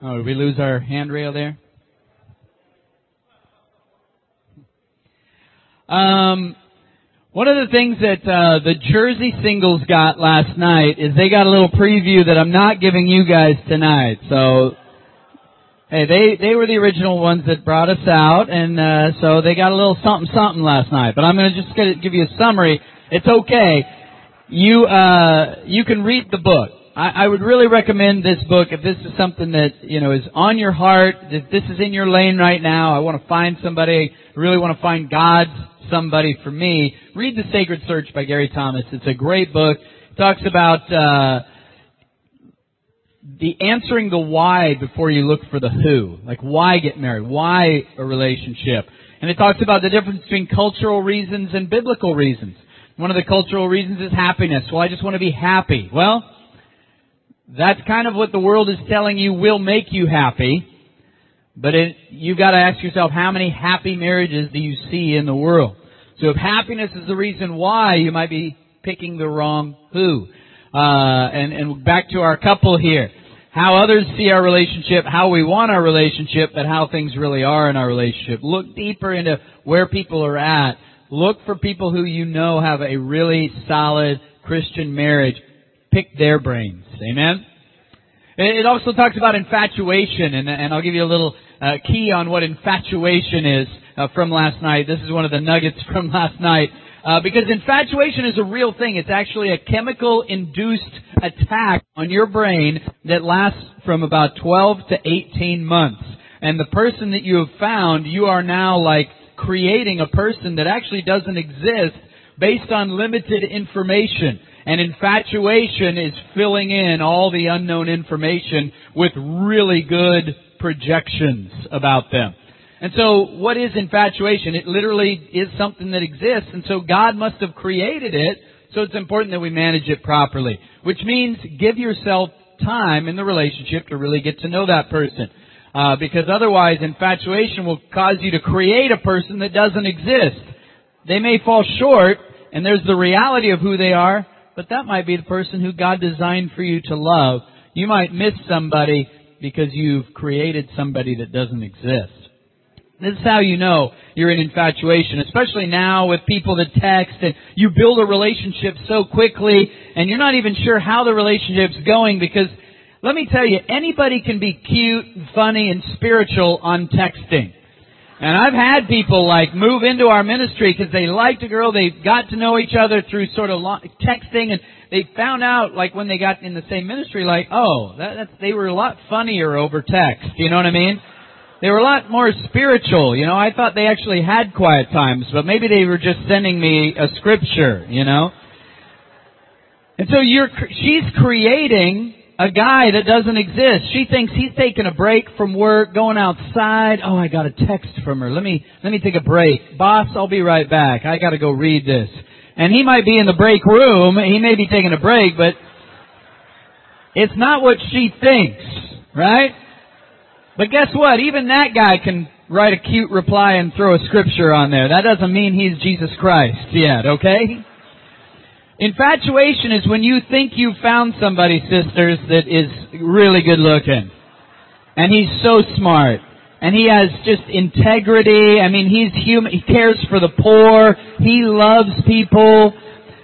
Oh, did we lose our handrail there? Um, one of the things that uh, the Jersey singles got last night is they got a little preview that I'm not giving you guys tonight. So, hey, they they were the original ones that brought us out, and uh, so they got a little something something last night. But I'm going to just give you a summary. It's okay. You uh, you can read the book. I, I would really recommend this book if this is something that you know is on your heart. If this is in your lane right now, I want to find somebody. I really want to find God's somebody for me. Read The Sacred Search by Gary Thomas. It's a great book. It talks about uh, the answering the why before you look for the who. Like why get married? Why a relationship? And it talks about the difference between cultural reasons and biblical reasons. One of the cultural reasons is happiness. Well, I just want to be happy. Well, that's kind of what the world is telling you will make you happy. But it, you got to ask yourself, how many happy marriages do you see in the world? So if happiness is the reason why, you might be picking the wrong who. Uh, and, and back to our couple here. How others see our relationship, how we want our relationship, but how things really are in our relationship. Look deeper into where people are at. Look for people who you know have a really solid Christian marriage. Pick their brains. Amen? It also talks about infatuation, and, and I'll give you a little uh, key on what infatuation is uh, from last night. This is one of the nuggets from last night. Uh, because infatuation is a real thing. It's actually a chemical induced attack on your brain that lasts from about 12 to 18 months. And the person that you have found, you are now like creating a person that actually doesn't exist based on limited information. And infatuation is filling in all the unknown information with really good projections about them. And so what is infatuation? It literally is something that exists, and so God must have created it, so it's important that we manage it properly. Which means give yourself time in the relationship to really get to know that person. Uh, because otherwise infatuation will cause you to create a person that doesn't exist. They may fall short, and there's the reality of who they are, but that might be the person who God designed for you to love. You might miss somebody because you've created somebody that doesn't exist. This is how you know you're in infatuation, especially now with people that text and you build a relationship so quickly and you're not even sure how the relationship's going because let me tell you, anybody can be cute, and funny, and spiritual on texting. And I've had people like move into our ministry because they liked a girl, they got to know each other through sort of texting, and they found out like when they got in the same ministry, like, oh, that, that's, they were a lot funnier over text. You know what I mean? They were a lot more spiritual. You know, I thought they actually had quiet times, but maybe they were just sending me a scripture. You know. And so you're, she's creating a guy that doesn't exist. She thinks he's taking a break from work, going outside. Oh, I got a text from her. Let me, let me take a break. Boss, I'll be right back. I gotta go read this. And he might be in the break room. He may be taking a break, but it's not what she thinks, right? But guess what? Even that guy can write a cute reply and throw a scripture on there. That doesn't mean he's Jesus Christ yet, okay? Infatuation is when you think you've found somebody, sisters, that is really good looking. And he's so smart. And he has just integrity. I mean, he's human. He cares for the poor. He loves people.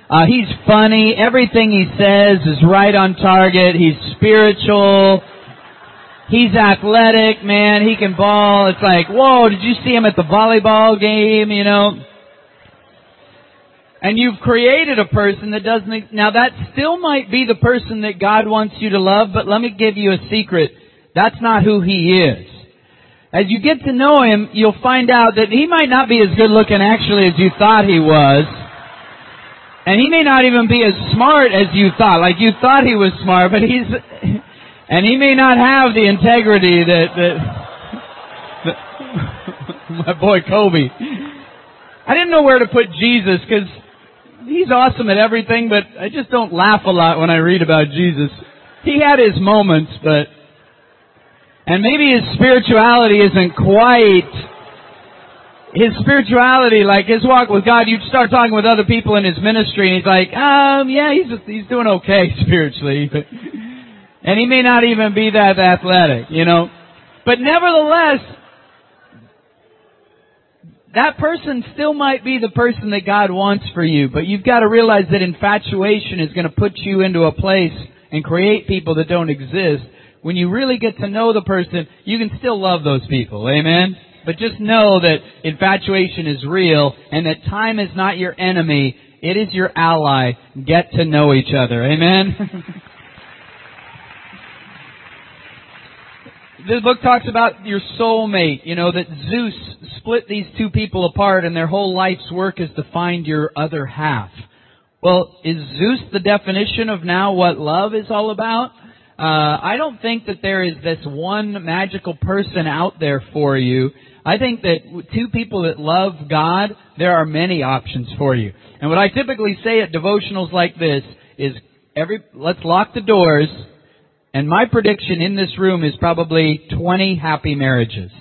Uh, he's funny. Everything he says is right on target. He's spiritual. He's athletic, man. He can ball. It's like, whoa, did you see him at the volleyball game, you know? And you've created a person that doesn't, now that still might be the person that God wants you to love, but let me give you a secret. That's not who He is. As you get to know Him, you'll find out that He might not be as good looking actually as you thought He was. And He may not even be as smart as you thought. Like you thought He was smart, but He's, and He may not have the integrity that, that, that my boy Kobe. I didn't know where to put Jesus because he's awesome at everything, but I just don't laugh a lot when I read about Jesus. He had his moments, but, and maybe his spirituality isn't quite, his spirituality, like his walk with God, you'd start talking with other people in his ministry and he's like, um, yeah, he's, he's doing okay spiritually, but, and he may not even be that athletic, you know. But nevertheless, that person still might be the person that God wants for you, but you've got to realize that infatuation is going to put you into a place and create people that don't exist. When you really get to know the person, you can still love those people. Amen? But just know that infatuation is real and that time is not your enemy. It is your ally. Get to know each other. Amen? the book talks about your soulmate, you know, that Zeus split these two people apart and their whole life's work is to find your other half. Well, is Zeus the definition of now what love is all about? Uh, I don't think that there is this one magical person out there for you. I think that two people that love God, there are many options for you. And what I typically say at devotionals like this is every, let's lock the doors, and my prediction in this room is probably 20 happy marriages.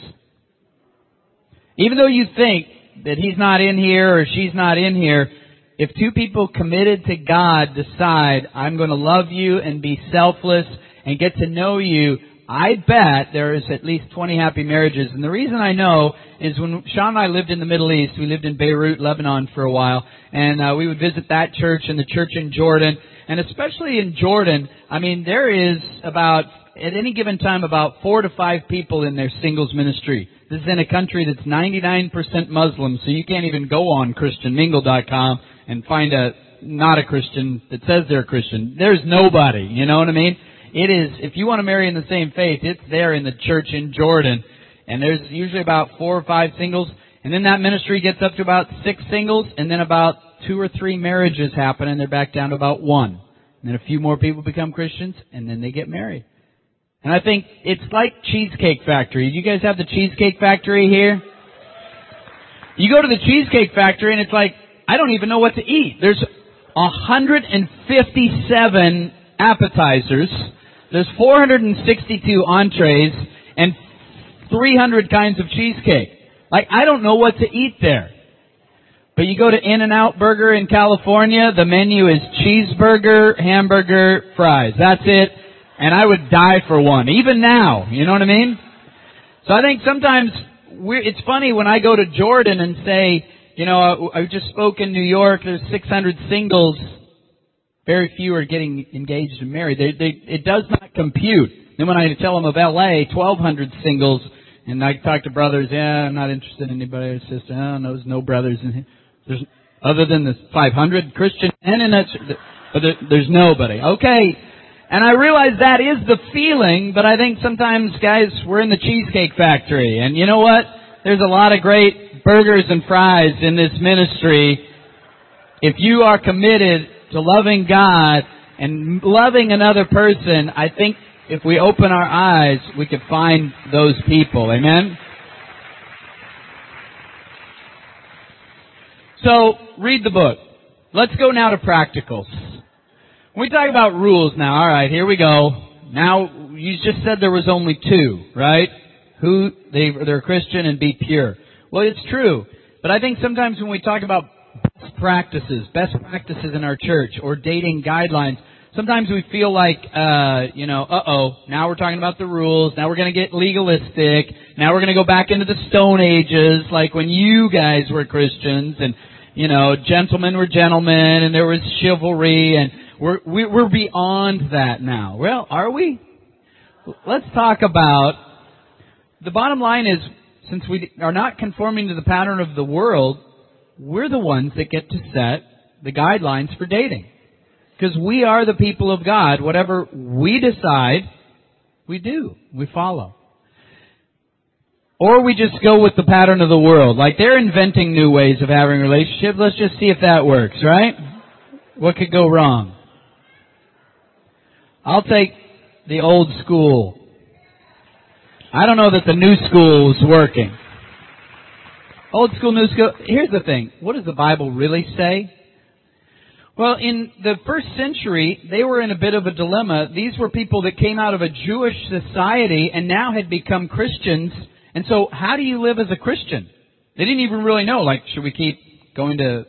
Even though you think that he's not in here or she's not in here, if two people committed to God decide, I'm going to love you and be selfless and get to know you, I bet there is at least 20 happy marriages. And the reason I know is when Sean and I lived in the Middle East, we lived in Beirut, Lebanon for a while, and uh, we would visit that church and the church in Jordan. And especially in Jordan, I mean, there is about, at any given time, about four to five people in their singles ministry. This is in a country that's 99% Muslim, so you can't even go on ChristianMingle.com and find a not a Christian that says they're a Christian. There's nobody, you know what I mean? It is, if you want to marry in the same faith, it's there in the church in Jordan. And there's usually about four or five singles. And then that ministry gets up to about six singles, and then about two or three marriages happen and they're back down to about one. And then a few more people become Christians and then they get married. And I think it's like Cheesecake Factory. You guys have the Cheesecake Factory here? You go to the Cheesecake Factory and it's like, I don't even know what to eat. There's 157 appetizers. There's 462 entrees and 300 kinds of cheesecake. Like, I don't know what to eat there. But you go to In-N-Out Burger in California, the menu is cheeseburger, hamburger, fries. That's it. And I would die for one, even now. You know what I mean? So I think sometimes we're, it's funny when I go to Jordan and say, you know, I, I just spoke in New York, there's 600 singles. Very few are getting engaged and married. They, they, it does not compute. Then when I tell them of LA, 1200 singles, and I talk to brothers, yeah, I'm not interested in anybody. Or sister, oh, no, there's no brothers in here. There's other than the 500 Christian that, but there, there's nobody. Okay. And I realize that is the feeling, but I think sometimes, guys, we're in the Cheesecake Factory. And you know what? There's a lot of great burgers and fries in this ministry. If you are committed to loving God and loving another person, I think if we open our eyes, we could find those people. Amen? So, read the book. Let's go now to practicals. We talk about rules now, alright, here we go. Now, you just said there was only two, right? Who, they, they're Christian and be pure. Well, it's true. But I think sometimes when we talk about best practices, best practices in our church, or dating guidelines, sometimes we feel like, uh, you know, uh-oh, now we're talking about the rules, now we're gonna get legalistic, now we're gonna go back into the Stone Ages, like when you guys were Christians, and you know, gentlemen were gentlemen and there was chivalry and we're, we're beyond that now. Well, are we? Let's talk about, the bottom line is, since we are not conforming to the pattern of the world, we're the ones that get to set the guidelines for dating. Because we are the people of God. Whatever we decide, we do. We follow. Or we just go with the pattern of the world. Like they're inventing new ways of having relationships. Let's just see if that works, right? What could go wrong? I'll take the old school. I don't know that the new school is working. Old school, new school. Here's the thing. What does the Bible really say? Well, in the first century, they were in a bit of a dilemma. These were people that came out of a Jewish society and now had become Christians. And so, how do you live as a Christian? They didn't even really know. Like, should we keep going to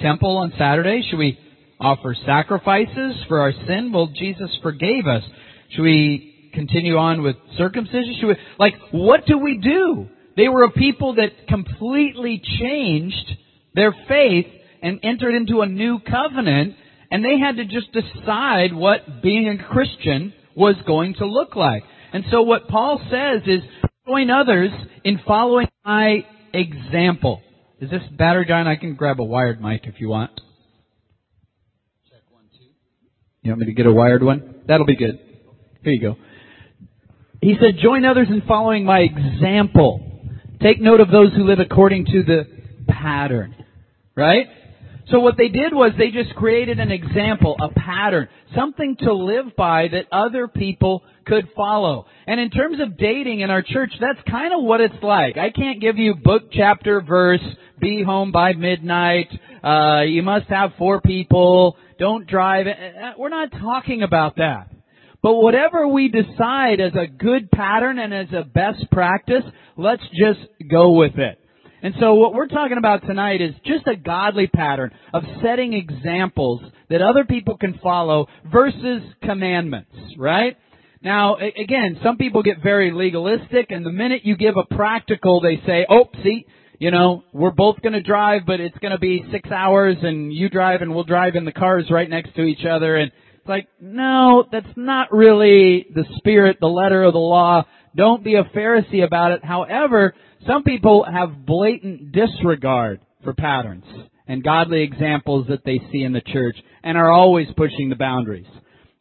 temple on Saturday? Should we offer sacrifices for our sin? Well, Jesus forgave us. Should we continue on with circumcision? Should we, like, what do we do? They were a people that completely changed their faith and entered into a new covenant, and they had to just decide what being a Christian was going to look like. And so what Paul says is, join others in following my example. Is this battery giant? I can grab a wired mic if you want. Check one, two. You want me to get a wired one? That'll be good. Here you go. He said, join others in following my example. Take note of those who live according to the pattern. Right? So what they did was they just created an example, a pattern, something to live by that other people could follow. And in terms of dating in our church, that's kind of what it's like. I can't give you book, chapter, verse, be home by midnight, uh, you must have four people, don't drive. Uh, we're not talking about that. But whatever we decide as a good pattern and as a best practice, let's just go with it. And so what we're talking about tonight is just a godly pattern of setting examples that other people can follow versus commandments, right? Now, again, some people get very legalistic and the minute you give a practical, they say, oh, see, you know, we're both going to drive, but it's going to be six hours and you drive and we'll drive in the cars right next to each other. And it's like, no, that's not really the spirit, the letter of the law. Don't be a Pharisee about it. However, some people have blatant disregard for patterns and godly examples that they see in the church and are always pushing the boundaries.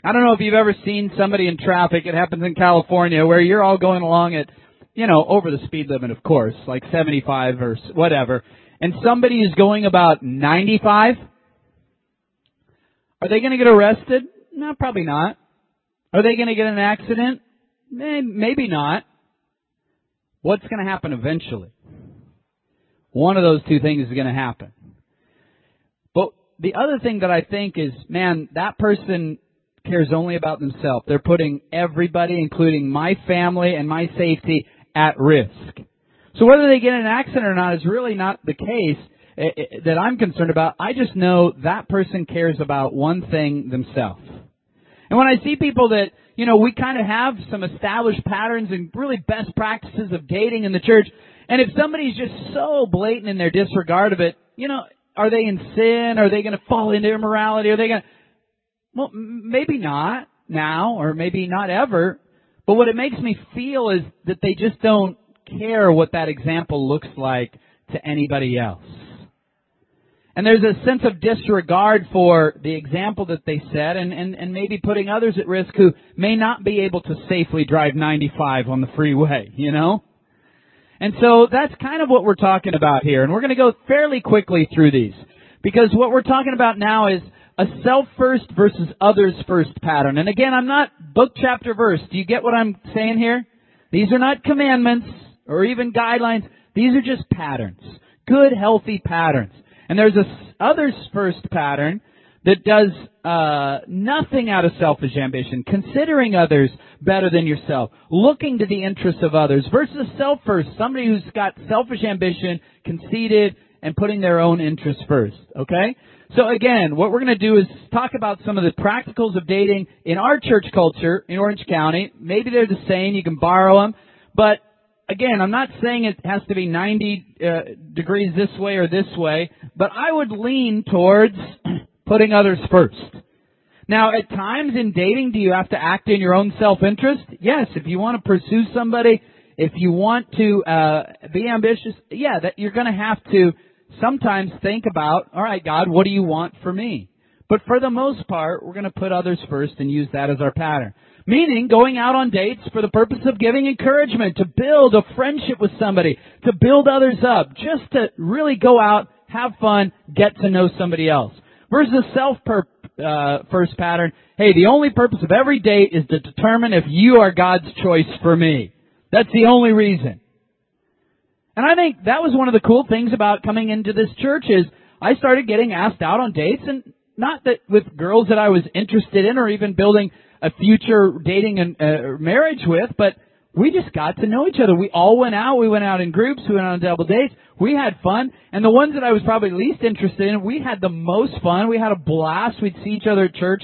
I don't know if you've ever seen somebody in traffic, it happens in California, where you're all going along at, you know, over the speed limit of course, like 75 or whatever, and somebody is going about 95. Are they going to get arrested? No, probably not. Are they going to get an accident? Maybe not. What's going to happen eventually? One of those two things is going to happen. But the other thing that I think is, man, that person cares only about themselves. They're putting everybody, including my family and my safety, at risk. So whether they get in an accident or not is really not the case eh, eh, that I'm concerned about. I just know that person cares about one thing themselves. And when I see people that you know, we kind of have some established patterns and really best practices of dating in the church. And if somebody's just so blatant in their disregard of it, you know, are they in sin? Are they going to fall into immorality? Are they going to, well, maybe not now or maybe not ever. But what it makes me feel is that they just don't care what that example looks like to anybody else. And there's a sense of disregard for the example that they set and, and, and maybe putting others at risk who may not be able to safely drive 95 on the freeway, you know? And so that's kind of what we're talking about here. And we're going to go fairly quickly through these. Because what we're talking about now is a self first versus others first pattern. And again, I'm not book, chapter, verse. Do you get what I'm saying here? These are not commandments or even guidelines. These are just patterns. Good, healthy patterns. And there's a others first pattern that does uh, nothing out of selfish ambition, considering others better than yourself, looking to the interests of others, versus self first, somebody who's got selfish ambition, conceited, and putting their own interests first. Okay? So again, what we're going to do is talk about some of the practicals of dating in our church culture in Orange County. Maybe they're the same, you can borrow them, but again, I'm not saying it has to be 90 uh, degrees this way or this way, but I would lean towards putting others first. Now, at times in dating, do you have to act in your own self-interest? Yes. If you want to pursue somebody, if you want to uh, be ambitious, yeah, that you're going to have to sometimes think about, all right, God, what do you want for me? But for the most part, we're going to put others first and use that as our pattern. Meaning going out on dates for the purpose of giving encouragement, to build a friendship with somebody, to build others up, just to really go out, have fun, get to know somebody else. Versus self uh, first pattern, hey, the only purpose of every date is to determine if you are God's choice for me. That's the only reason. And I think that was one of the cool things about coming into this church is I started getting asked out on dates and not that with girls that I was interested in or even building a future dating and uh, marriage with, but we just got to know each other. We all went out. We went out in groups. We went on double dates. We had fun. And the ones that I was probably least interested in, we had the most fun. We had a blast. We'd see each other at church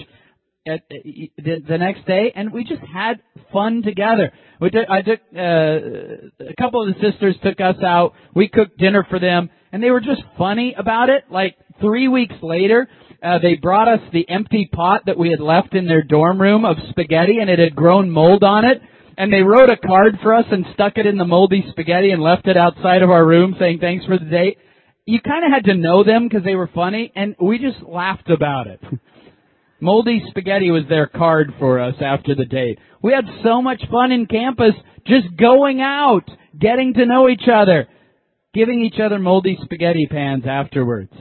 at the, the next day, and we just had fun together. We took, I took uh, a couple of the sisters took us out. We cooked dinner for them, and they were just funny about it. Like three weeks later, uh, they brought us the empty pot that we had left in their dorm room of spaghetti, and it had grown mold on it. And they wrote a card for us and stuck it in the moldy spaghetti and left it outside of our room, saying thanks for the date. You kind of had to know them because they were funny, and we just laughed about it. Moldy spaghetti was their card for us after the date. We had so much fun in campus just going out, getting to know each other, giving each other moldy spaghetti pans afterwards.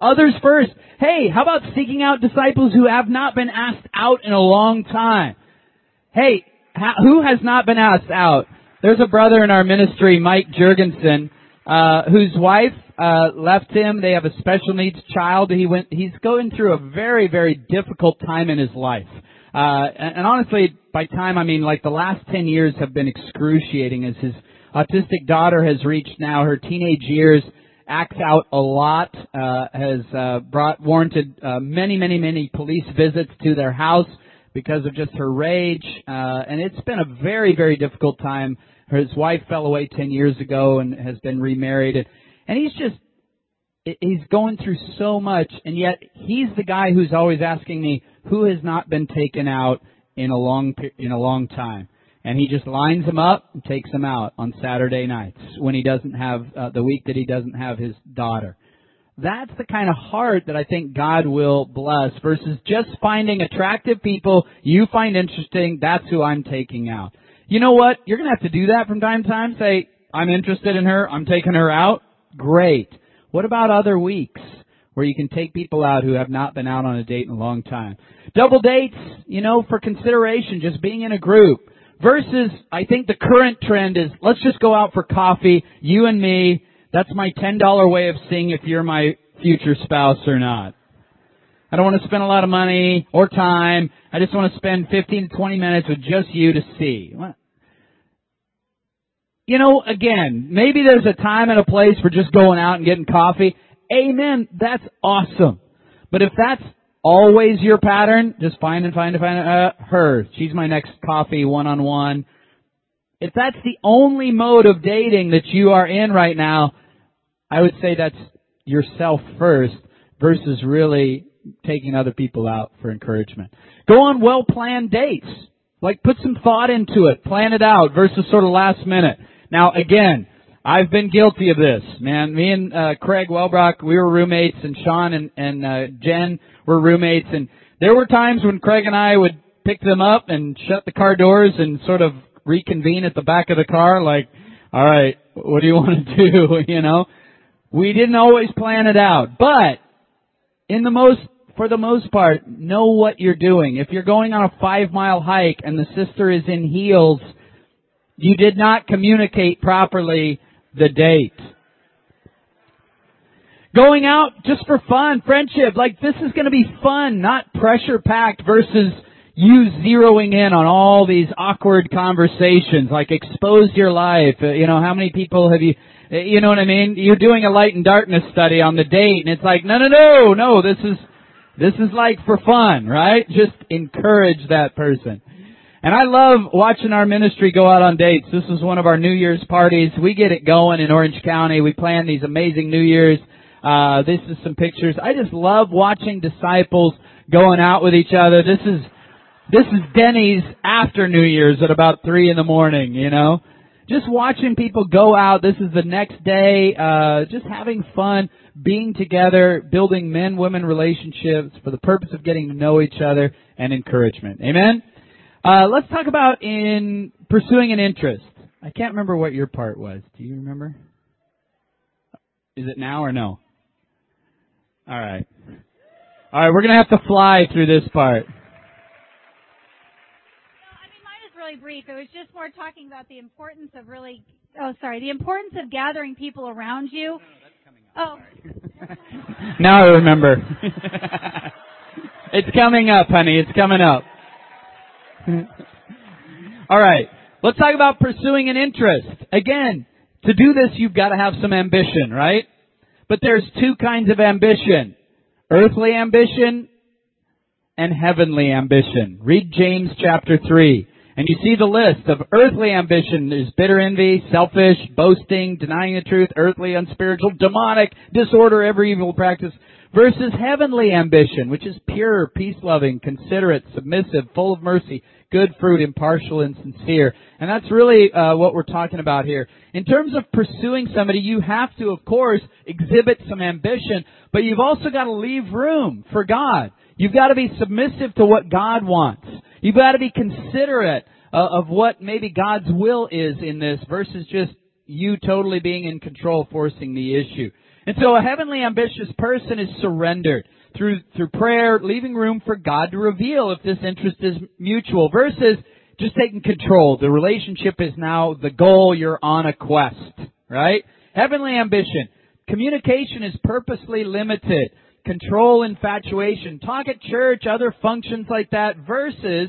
Others first. Hey, how about seeking out disciples who have not been asked out in a long time? Hey, who has not been asked out? There's a brother in our ministry, Mike Jurgensen, uh, whose wife uh, left him. They have a special needs child. He went. He's going through a very, very difficult time in his life. Uh, and, and honestly, by time I mean like the last ten years have been excruciating as his autistic daughter has reached now her teenage years, acts out a lot, uh, has uh, brought warranted uh, many, many, many police visits to their house because of just her rage, uh, and it's been a very, very difficult time his wife fell away 10 years ago and has been remarried. And, and he's just, he's going through so much. And yet he's the guy who's always asking me, who has not been taken out in a long, in a long time? And he just lines them up and takes them out on Saturday nights when he doesn't have, uh, the week that he doesn't have his daughter. That's the kind of heart that I think God will bless versus just finding attractive people you find interesting. That's who I'm taking out. You know what? You're going to have to do that from time to time. Say, I'm interested in her. I'm taking her out. Great. What about other weeks where you can take people out who have not been out on a date in a long time? Double dates, you know, for consideration, just being in a group. Versus, I think the current trend is, let's just go out for coffee, you and me. That's my $10 way of seeing if you're my future spouse or not. I don't want to spend a lot of money or time. I just want to spend 15 to 20 minutes with just you to see you know, again, maybe there's a time and a place for just going out and getting coffee. Amen. That's awesome. But if that's always your pattern, just find and find and find uh, her. She's my next coffee one on one. If that's the only mode of dating that you are in right now, I would say that's yourself first versus really taking other people out for encouragement. Go on well planned dates. Like put some thought into it. Plan it out versus sort of last minute. Now, again, I've been guilty of this, man. Me and uh, Craig Welbrock, we were roommates, and Sean and, and uh, Jen were roommates, and there were times when Craig and I would pick them up and shut the car doors and sort of reconvene at the back of the car, like, all right, what do you want to do? you know, we didn't always plan it out, but in the most for the most part, know what you're doing. If you're going on a five mile hike and the sister is in heels you did not communicate properly the date. Going out just for fun, friendship, like this is going to be fun, not pressure packed versus you zeroing in on all these awkward conversations, like expose your life. You know, how many people have you, you know what I mean? You're doing a light and darkness study on the date and it's like, no, no, no, no, this is, this is like for fun, right? Just encourage that person. And I love watching our ministry go out on dates. This is one of our New Year's parties. We get it going in Orange County. We plan these amazing New Year's. Uh, this is some pictures. I just love watching disciples going out with each other. This is, this is Denny's after New Year's at about three in the morning, you know? just watching people go out. This is the next day, uh, just having fun, being together, building men-women relationships for the purpose of getting to know each other and encouragement. Amen? Uh, let's talk about in pursuing an interest. I can't remember what your part was. Do you remember? Is it now or no? All right. All right, we're going to have to fly through this part. No, I mean mine is really brief. It was just more talking about the importance of really. Oh, sorry, the importance of gathering people around you. Oh, now I remember. it's coming up, honey. It's coming up. All right. Let's talk about pursuing an interest. Again, to do this, you've got to have some ambition, right? But there's two kinds of ambition. Earthly ambition and heavenly ambition. Read James chapter 3. And you see the list of earthly ambition is bitter envy, selfish, boasting, denying the truth, earthly, unspiritual, demonic, disorder, every evil practice, versus heavenly ambition, which is pure, peace-loving, considerate, submissive, full of mercy, good fruit, impartial, and sincere. And that's really uh, what we're talking about here. In terms of pursuing somebody, you have to, of course, exhibit some ambition, but you've also got to leave room for God. You've got to be submissive to what God wants. You've got to be considerate uh, of what maybe God's will is in this versus just you totally being in control, forcing the issue. And so a heavenly ambitious person is surrendered through, through prayer, leaving room for God to reveal if this interest is mutual versus just taking control. The relationship is now the goal. You're on a quest, right? Heavenly ambition. Communication is purposely limited. Control infatuation. Talk at church, other functions like that versus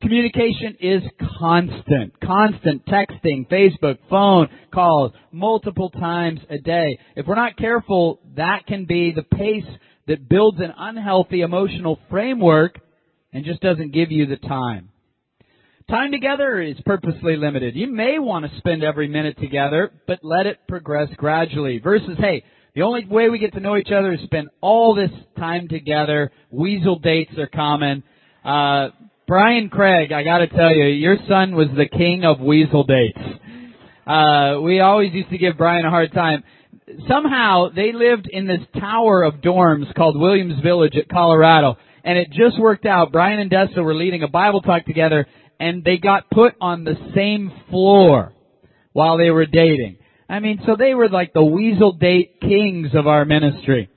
Communication is constant. Constant texting, Facebook, phone, calls, multiple times a day. If we're not careful, that can be the pace that builds an unhealthy emotional framework and just doesn't give you the time. Time together is purposely limited. You may want to spend every minute together, but let it progress gradually. Versus, hey, the only way we get to know each other is spend all this time together. Weasel dates are common. Uh, Brian Craig, I gotta tell you, your son was the king of weasel dates. Uh, we always used to give Brian a hard time. Somehow they lived in this tower of dorms called Williams Village at Colorado, and it just worked out. Brian and Dessa were leading a Bible talk together, and they got put on the same floor while they were dating. I mean, so they were like the weasel date kings of our ministry,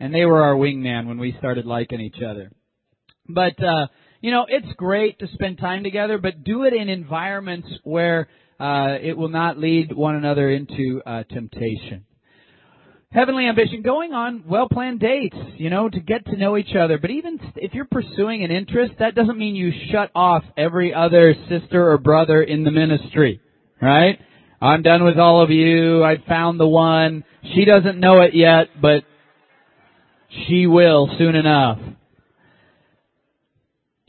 and they were our wingman when we started liking each other. But uh, you know, it's great to spend time together, but do it in environments where uh, it will not lead one another into uh, temptation. Heavenly ambition, going on well-planned dates, you know, to get to know each other. But even if you're pursuing an interest, that doesn't mean you shut off every other sister or brother in the ministry, right? I'm done with all of you. I found the one. She doesn't know it yet, but she will soon enough.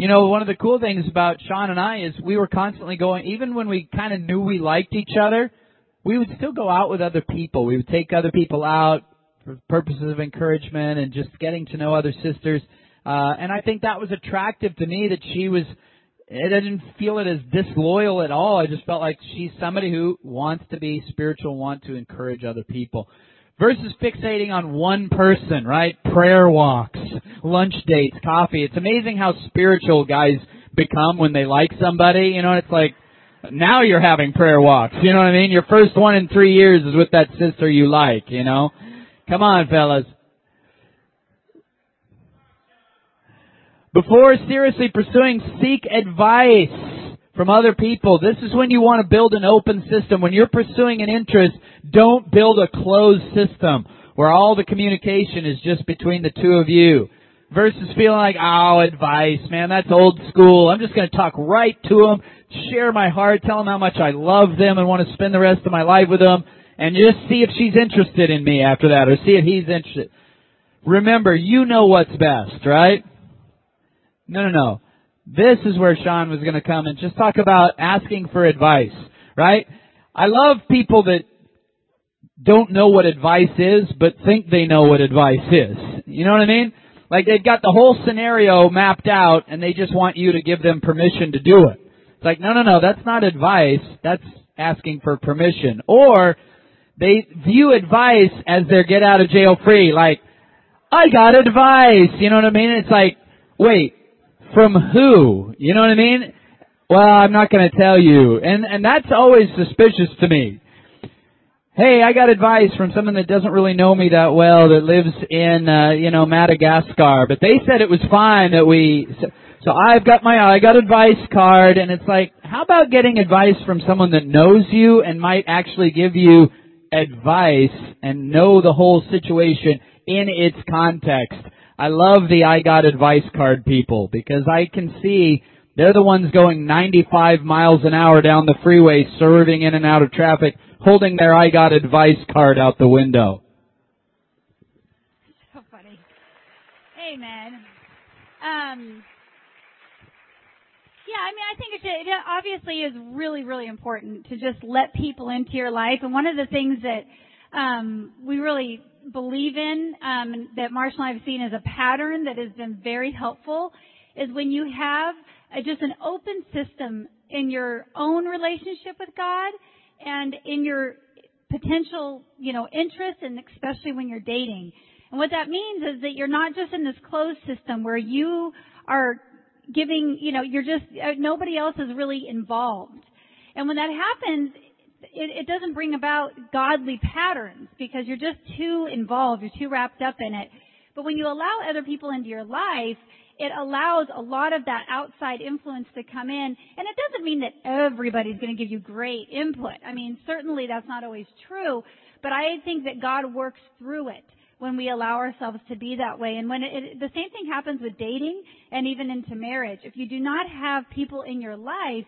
You know, one of the cool things about Sean and I is we were constantly going, even when we kind of knew we liked each other, we would still go out with other people. We would take other people out for purposes of encouragement and just getting to know other sisters. Uh, and I think that was attractive to me that she was, I didn't feel it as disloyal at all. I just felt like she's somebody who wants to be spiritual, want to encourage other people versus fixating on one person, right? Prayer walks, lunch dates, coffee. It's amazing how spiritual guys become when they like somebody. You know, it's like, now you're having prayer walks. You know what I mean? Your first one in three years is with that sister you like, you know? Come on, fellas. Before seriously pursuing, seek advice from other people. This is when you want to build an open system. When you're pursuing an interest, don't build a closed system where all the communication is just between the two of you. Versus feeling like, oh, advice, man, that's old school. I'm just going to talk right to them, share my heart, tell them how much I love them and want to spend the rest of my life with them, and just see if she's interested in me after that, or see if he's interested. Remember, you know what's best, right? No, no, no. This is where Sean was going to come and just talk about asking for advice, right? I love people that don't know what advice is, but think they know what advice is. You know what I mean? Like they've got the whole scenario mapped out and they just want you to give them permission to do it. It's like, no, no, no, that's not advice. That's asking for permission. Or they view advice as their get out of jail free, like, I got advice, you know what I mean? It's like, wait, from who? You know what I mean? Well, I'm not gonna tell you. And, and that's always suspicious to me. Hey, I got advice from someone that doesn't really know me that well that lives in, uh, you know, Madagascar, but they said it was fine that we, so, so I've got my, I got advice card and it's like, how about getting advice from someone that knows you and might actually give you advice and know the whole situation in its context? I love the I got advice card people because I can see they're the ones going 95 miles an hour down the freeway, serving in and out of traffic, holding their I got advice card out the window. So funny. Amen. Um, yeah, I mean, I think it, it obviously is really, really important to just let people into your life. And one of the things that um, we really believe in, um, that Marshall and I have seen as a pattern that has been very helpful, is when you have a, just an open system in your own relationship with God and in your potential, you know, interest and especially when you're dating. And what that means is that you're not just in this closed system where you are giving, you know, you're just, uh, nobody else is really involved. And when that happens, it, it doesn't bring about godly patterns because you're just too involved, you're too wrapped up in it. But when you allow other people into your life, it allows a lot of that outside influence to come in. And it doesn't mean that everybody's going to give you great input. I mean, certainly that's not always true, but I think that God works through it when we allow ourselves to be that way. And when it, it, the same thing happens with dating and even into marriage. If you do not have people in your life,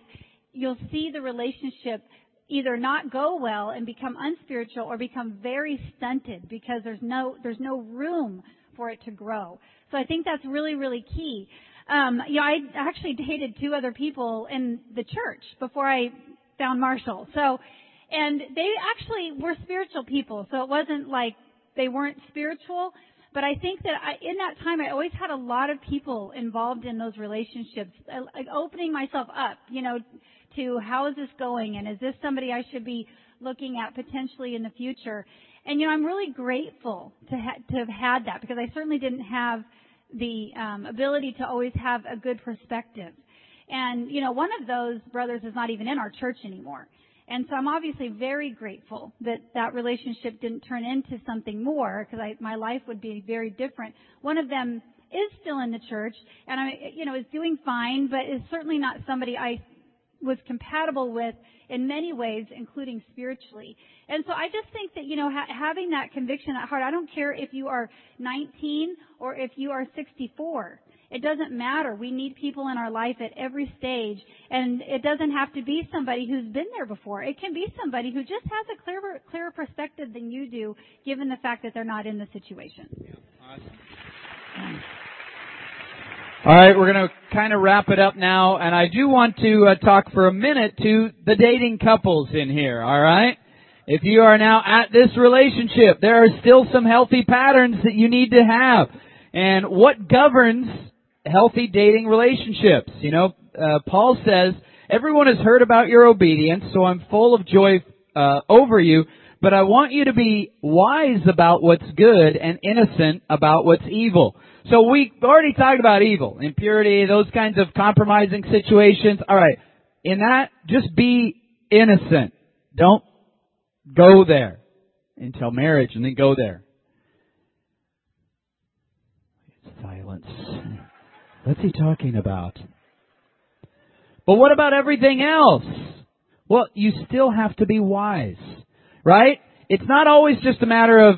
you'll see the relationship either not go well and become unspiritual or become very stunted because there's no there's no room for it to grow. So I think that's really really key. Um, you know, I actually dated two other people in the church before I found Marshall. So, and they actually were spiritual people. So it wasn't like they weren't spiritual. But I think that I, in that time, I always had a lot of people involved in those relationships, like opening myself up, you know, to how is this going and is this somebody I should be looking at potentially in the future. And you know, I'm really grateful to ha- to have had that because I certainly didn't have the um, ability to always have a good perspective. And you know, one of those brothers is not even in our church anymore. And so I'm obviously very grateful that that relationship didn't turn into something more because my life would be very different. One of them is still in the church and I, you know, is doing fine, but is certainly not somebody I was compatible with in many ways, including spiritually. And so I just think that, you know, ha- having that conviction at heart, I don't care if you are 19 or if you are 64. It doesn't matter. We need people in our life at every stage. And it doesn't have to be somebody who's been there before. It can be somebody who just has a clearer, clearer perspective than you do, given the fact that they're not in the situation. Yeah, awesome. All right, we're going to kind of wrap it up now, and I do want to uh, talk for a minute to the dating couples in here, all right? If you are now at this relationship, there are still some healthy patterns that you need to have. And what governs healthy dating relationships. You know, uh, Paul says, everyone has heard about your obedience, so I'm full of joy uh, over you, but I want you to be wise about what's good and innocent about what's evil. So we already talked about evil, impurity, those kinds of compromising situations. Alright, in that, just be innocent. Don't go there until marriage and then go there. Silence. What's he talking about? But what about everything else? Well, you still have to be wise, right? It's not always just a matter of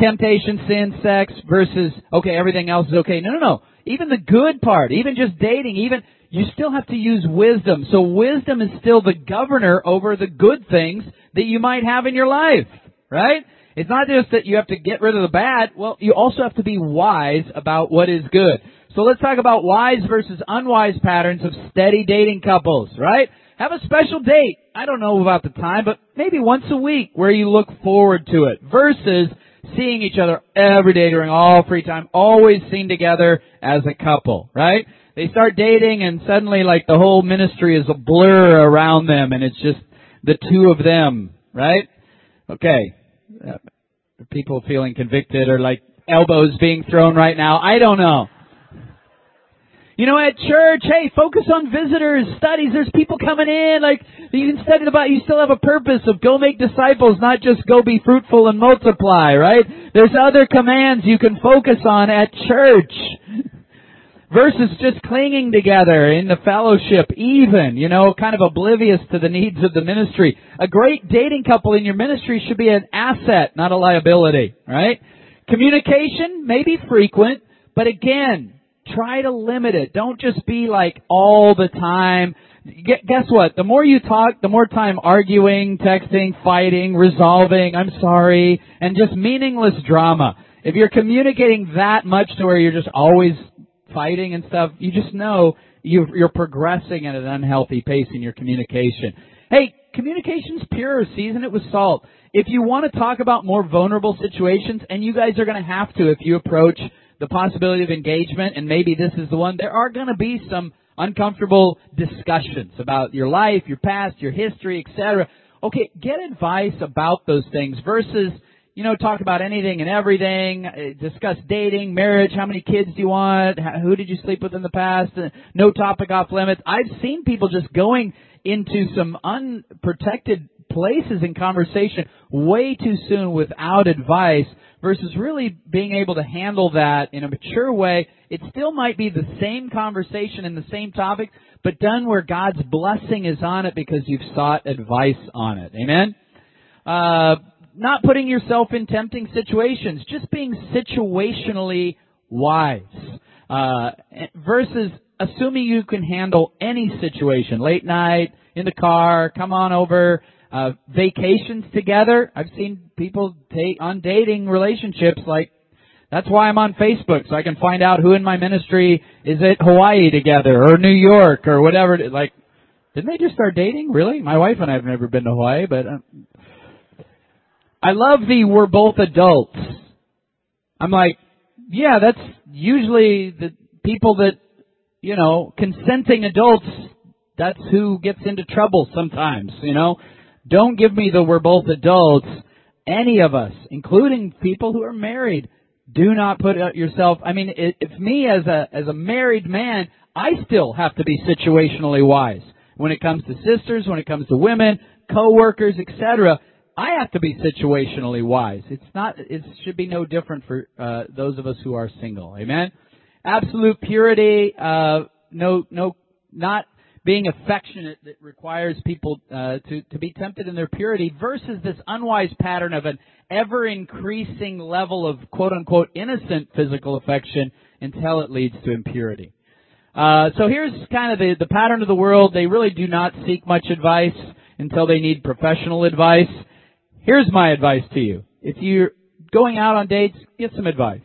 temptation, sin, sex versus, okay, everything else is okay. No, no, no. Even the good part, even just dating, even, you still have to use wisdom. So wisdom is still the governor over the good things that you might have in your life, right? It's not just that you have to get rid of the bad. Well, you also have to be wise about what is good. So let's talk about wise versus unwise patterns of steady dating couples, right? Have a special date. I don't know about the time, but maybe once a week where you look forward to it versus seeing each other every day during all free time, always seen together as a couple, right? They start dating and suddenly like the whole ministry is a blur around them and it's just the two of them, right? Okay. Uh, people feeling convicted or like elbows being thrown right now. I don't know. You know, at church, hey, focus on visitors, studies. There's people coming in. Like, you can study about, you still have a purpose of go make disciples, not just go be fruitful and multiply, right? There's other commands you can focus on at church. Versus just clinging together in the fellowship, even, you know, kind of oblivious to the needs of the ministry. A great dating couple in your ministry should be an asset, not a liability, right? Communication may be frequent, but again, try to limit it. Don't just be like all the time. Guess what? The more you talk, the more time arguing, texting, fighting, resolving, I'm sorry, and just meaningless drama. If you're communicating that much to where you're just always fighting and stuff, you just know you're progressing at an unhealthy pace in your communication. Hey, communication's pure. Season it with salt. If you want to talk about more vulnerable situations, and you guys are going to have to if you approach the possibility of engagement, and maybe this is the one, there are going to be some uncomfortable discussions about your life, your past, your history, etc. Okay, get advice about those things versus, you know, talk about anything and everything, uh, discuss dating, marriage, how many kids do you want, who did you sleep with in the past, uh, no topic off limits. I've seen people just going into some unprotected places in conversation way too soon without advice versus really being able to handle that in a mature way. It still might be the same conversation and the same topic, but done where God's blessing is on it because you've sought advice on it. Amen? Uh, not putting yourself in tempting situations, just being situationally wise. Uh, versus assuming you can handle any situation. Late night, in the car, come on over, uh, vacations together. I've seen people take on dating relationships like that's why I'm on Facebook so I can find out who in my ministry is at Hawaii together or New York or whatever. Like, didn't they just start dating? Really? My wife and I have never been to Hawaii, but uh, I love the we're both adults. I'm like, yeah, that's usually the people that, you know, consenting adults, that's who gets into trouble sometimes, you know. Don't give me the we're both adults. Any of us, including people who are married, do not put yourself, I mean, if me as a, as a married man, I still have to be situationally wise. When it comes to sisters, when it comes to women, co-workers, etc., I have to be situationally wise. It's not, it should be no different for, uh, those of us who are single. Amen? Absolute purity, uh, no, no, not being affectionate that requires people uh, to to be tempted in their purity versus this unwise pattern of an ever increasing level of quote unquote innocent physical affection until it leads to impurity. Uh, so here's kind of the, the pattern of the world. They really do not seek much advice until they need professional advice. Here's my advice to you. If you're going out on dates, get some advice.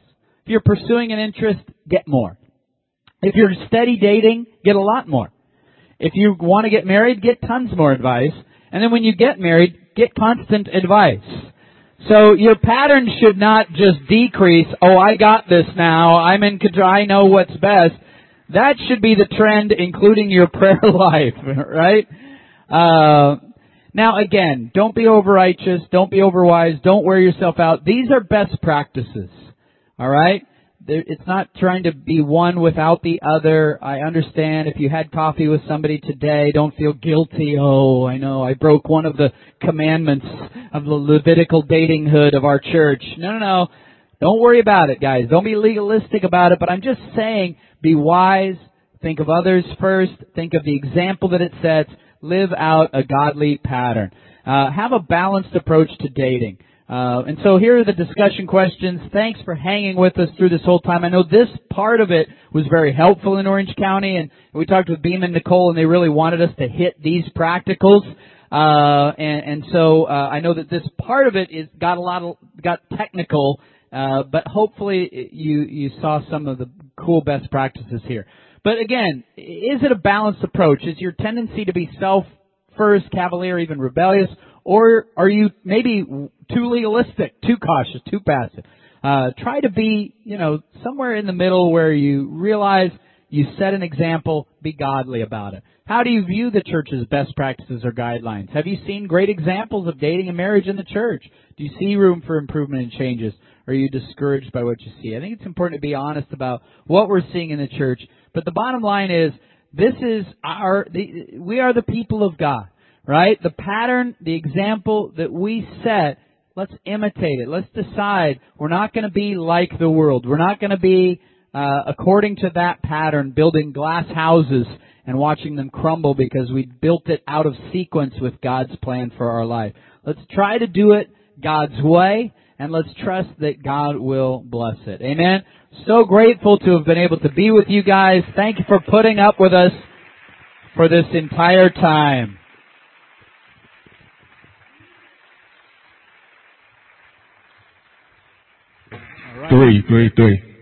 If you're pursuing an interest, get more. If you're steady dating, get a lot more. If you want to get married, get tons more advice. And then when you get married, get constant advice. So your pattern should not just decrease, oh, I got this now, I'm in control, I know what's best. That should be the trend, including your prayer life, right? Uh, now again, don't be overrighteous, don't be overwise, don't wear yourself out. These are best practices. Alright? It's not trying to be one without the other. I understand if you had coffee with somebody today, don't feel guilty. Oh, I know I broke one of the commandments of the Levitical datinghood of our church. No, no, no. Don't worry about it, guys. Don't be legalistic about it, but I'm just saying be wise, think of others first, think of the example that it sets, live out a godly pattern. Uh, have a balanced approach to dating. Uh, and so here are the discussion questions. Thanks for hanging with us through this whole time. I know this part of it was very helpful in Orange County, and we talked with Beam and Nicole, and they really wanted us to hit these practicals. Uh, and, and so uh, I know that this part of it is got a lot of got technical, uh, but hopefully you you saw some of the cool best practices here. But again, is it a balanced approach? Is your tendency to be self first, cavalier, even rebellious, or are you maybe too legalistic, too cautious, too passive? Uh, try to be, you know, somewhere in the middle where you realize You set an example, be godly about it. How do you view the church's best practices or guidelines? Have you seen great examples of dating and marriage in the church? Do you see room for improvement and changes? Are you discouraged by what you see? I think it's important to be honest about what we're seeing in the church. But the bottom line is, this is our, the, we are the people of God, right? The pattern, the example that we set, let's imitate it. Let's decide we're not going to be like the world. We're not going to be, uh, according to that pattern, building glass houses and watching them crumble because we built it out of sequence with God's plan for our life. Let's try to do it God's way and let's trust that God will bless it. Amen. So grateful to have been able to be with you guys. Thank you for putting up with us for this entire time. Three, three, three.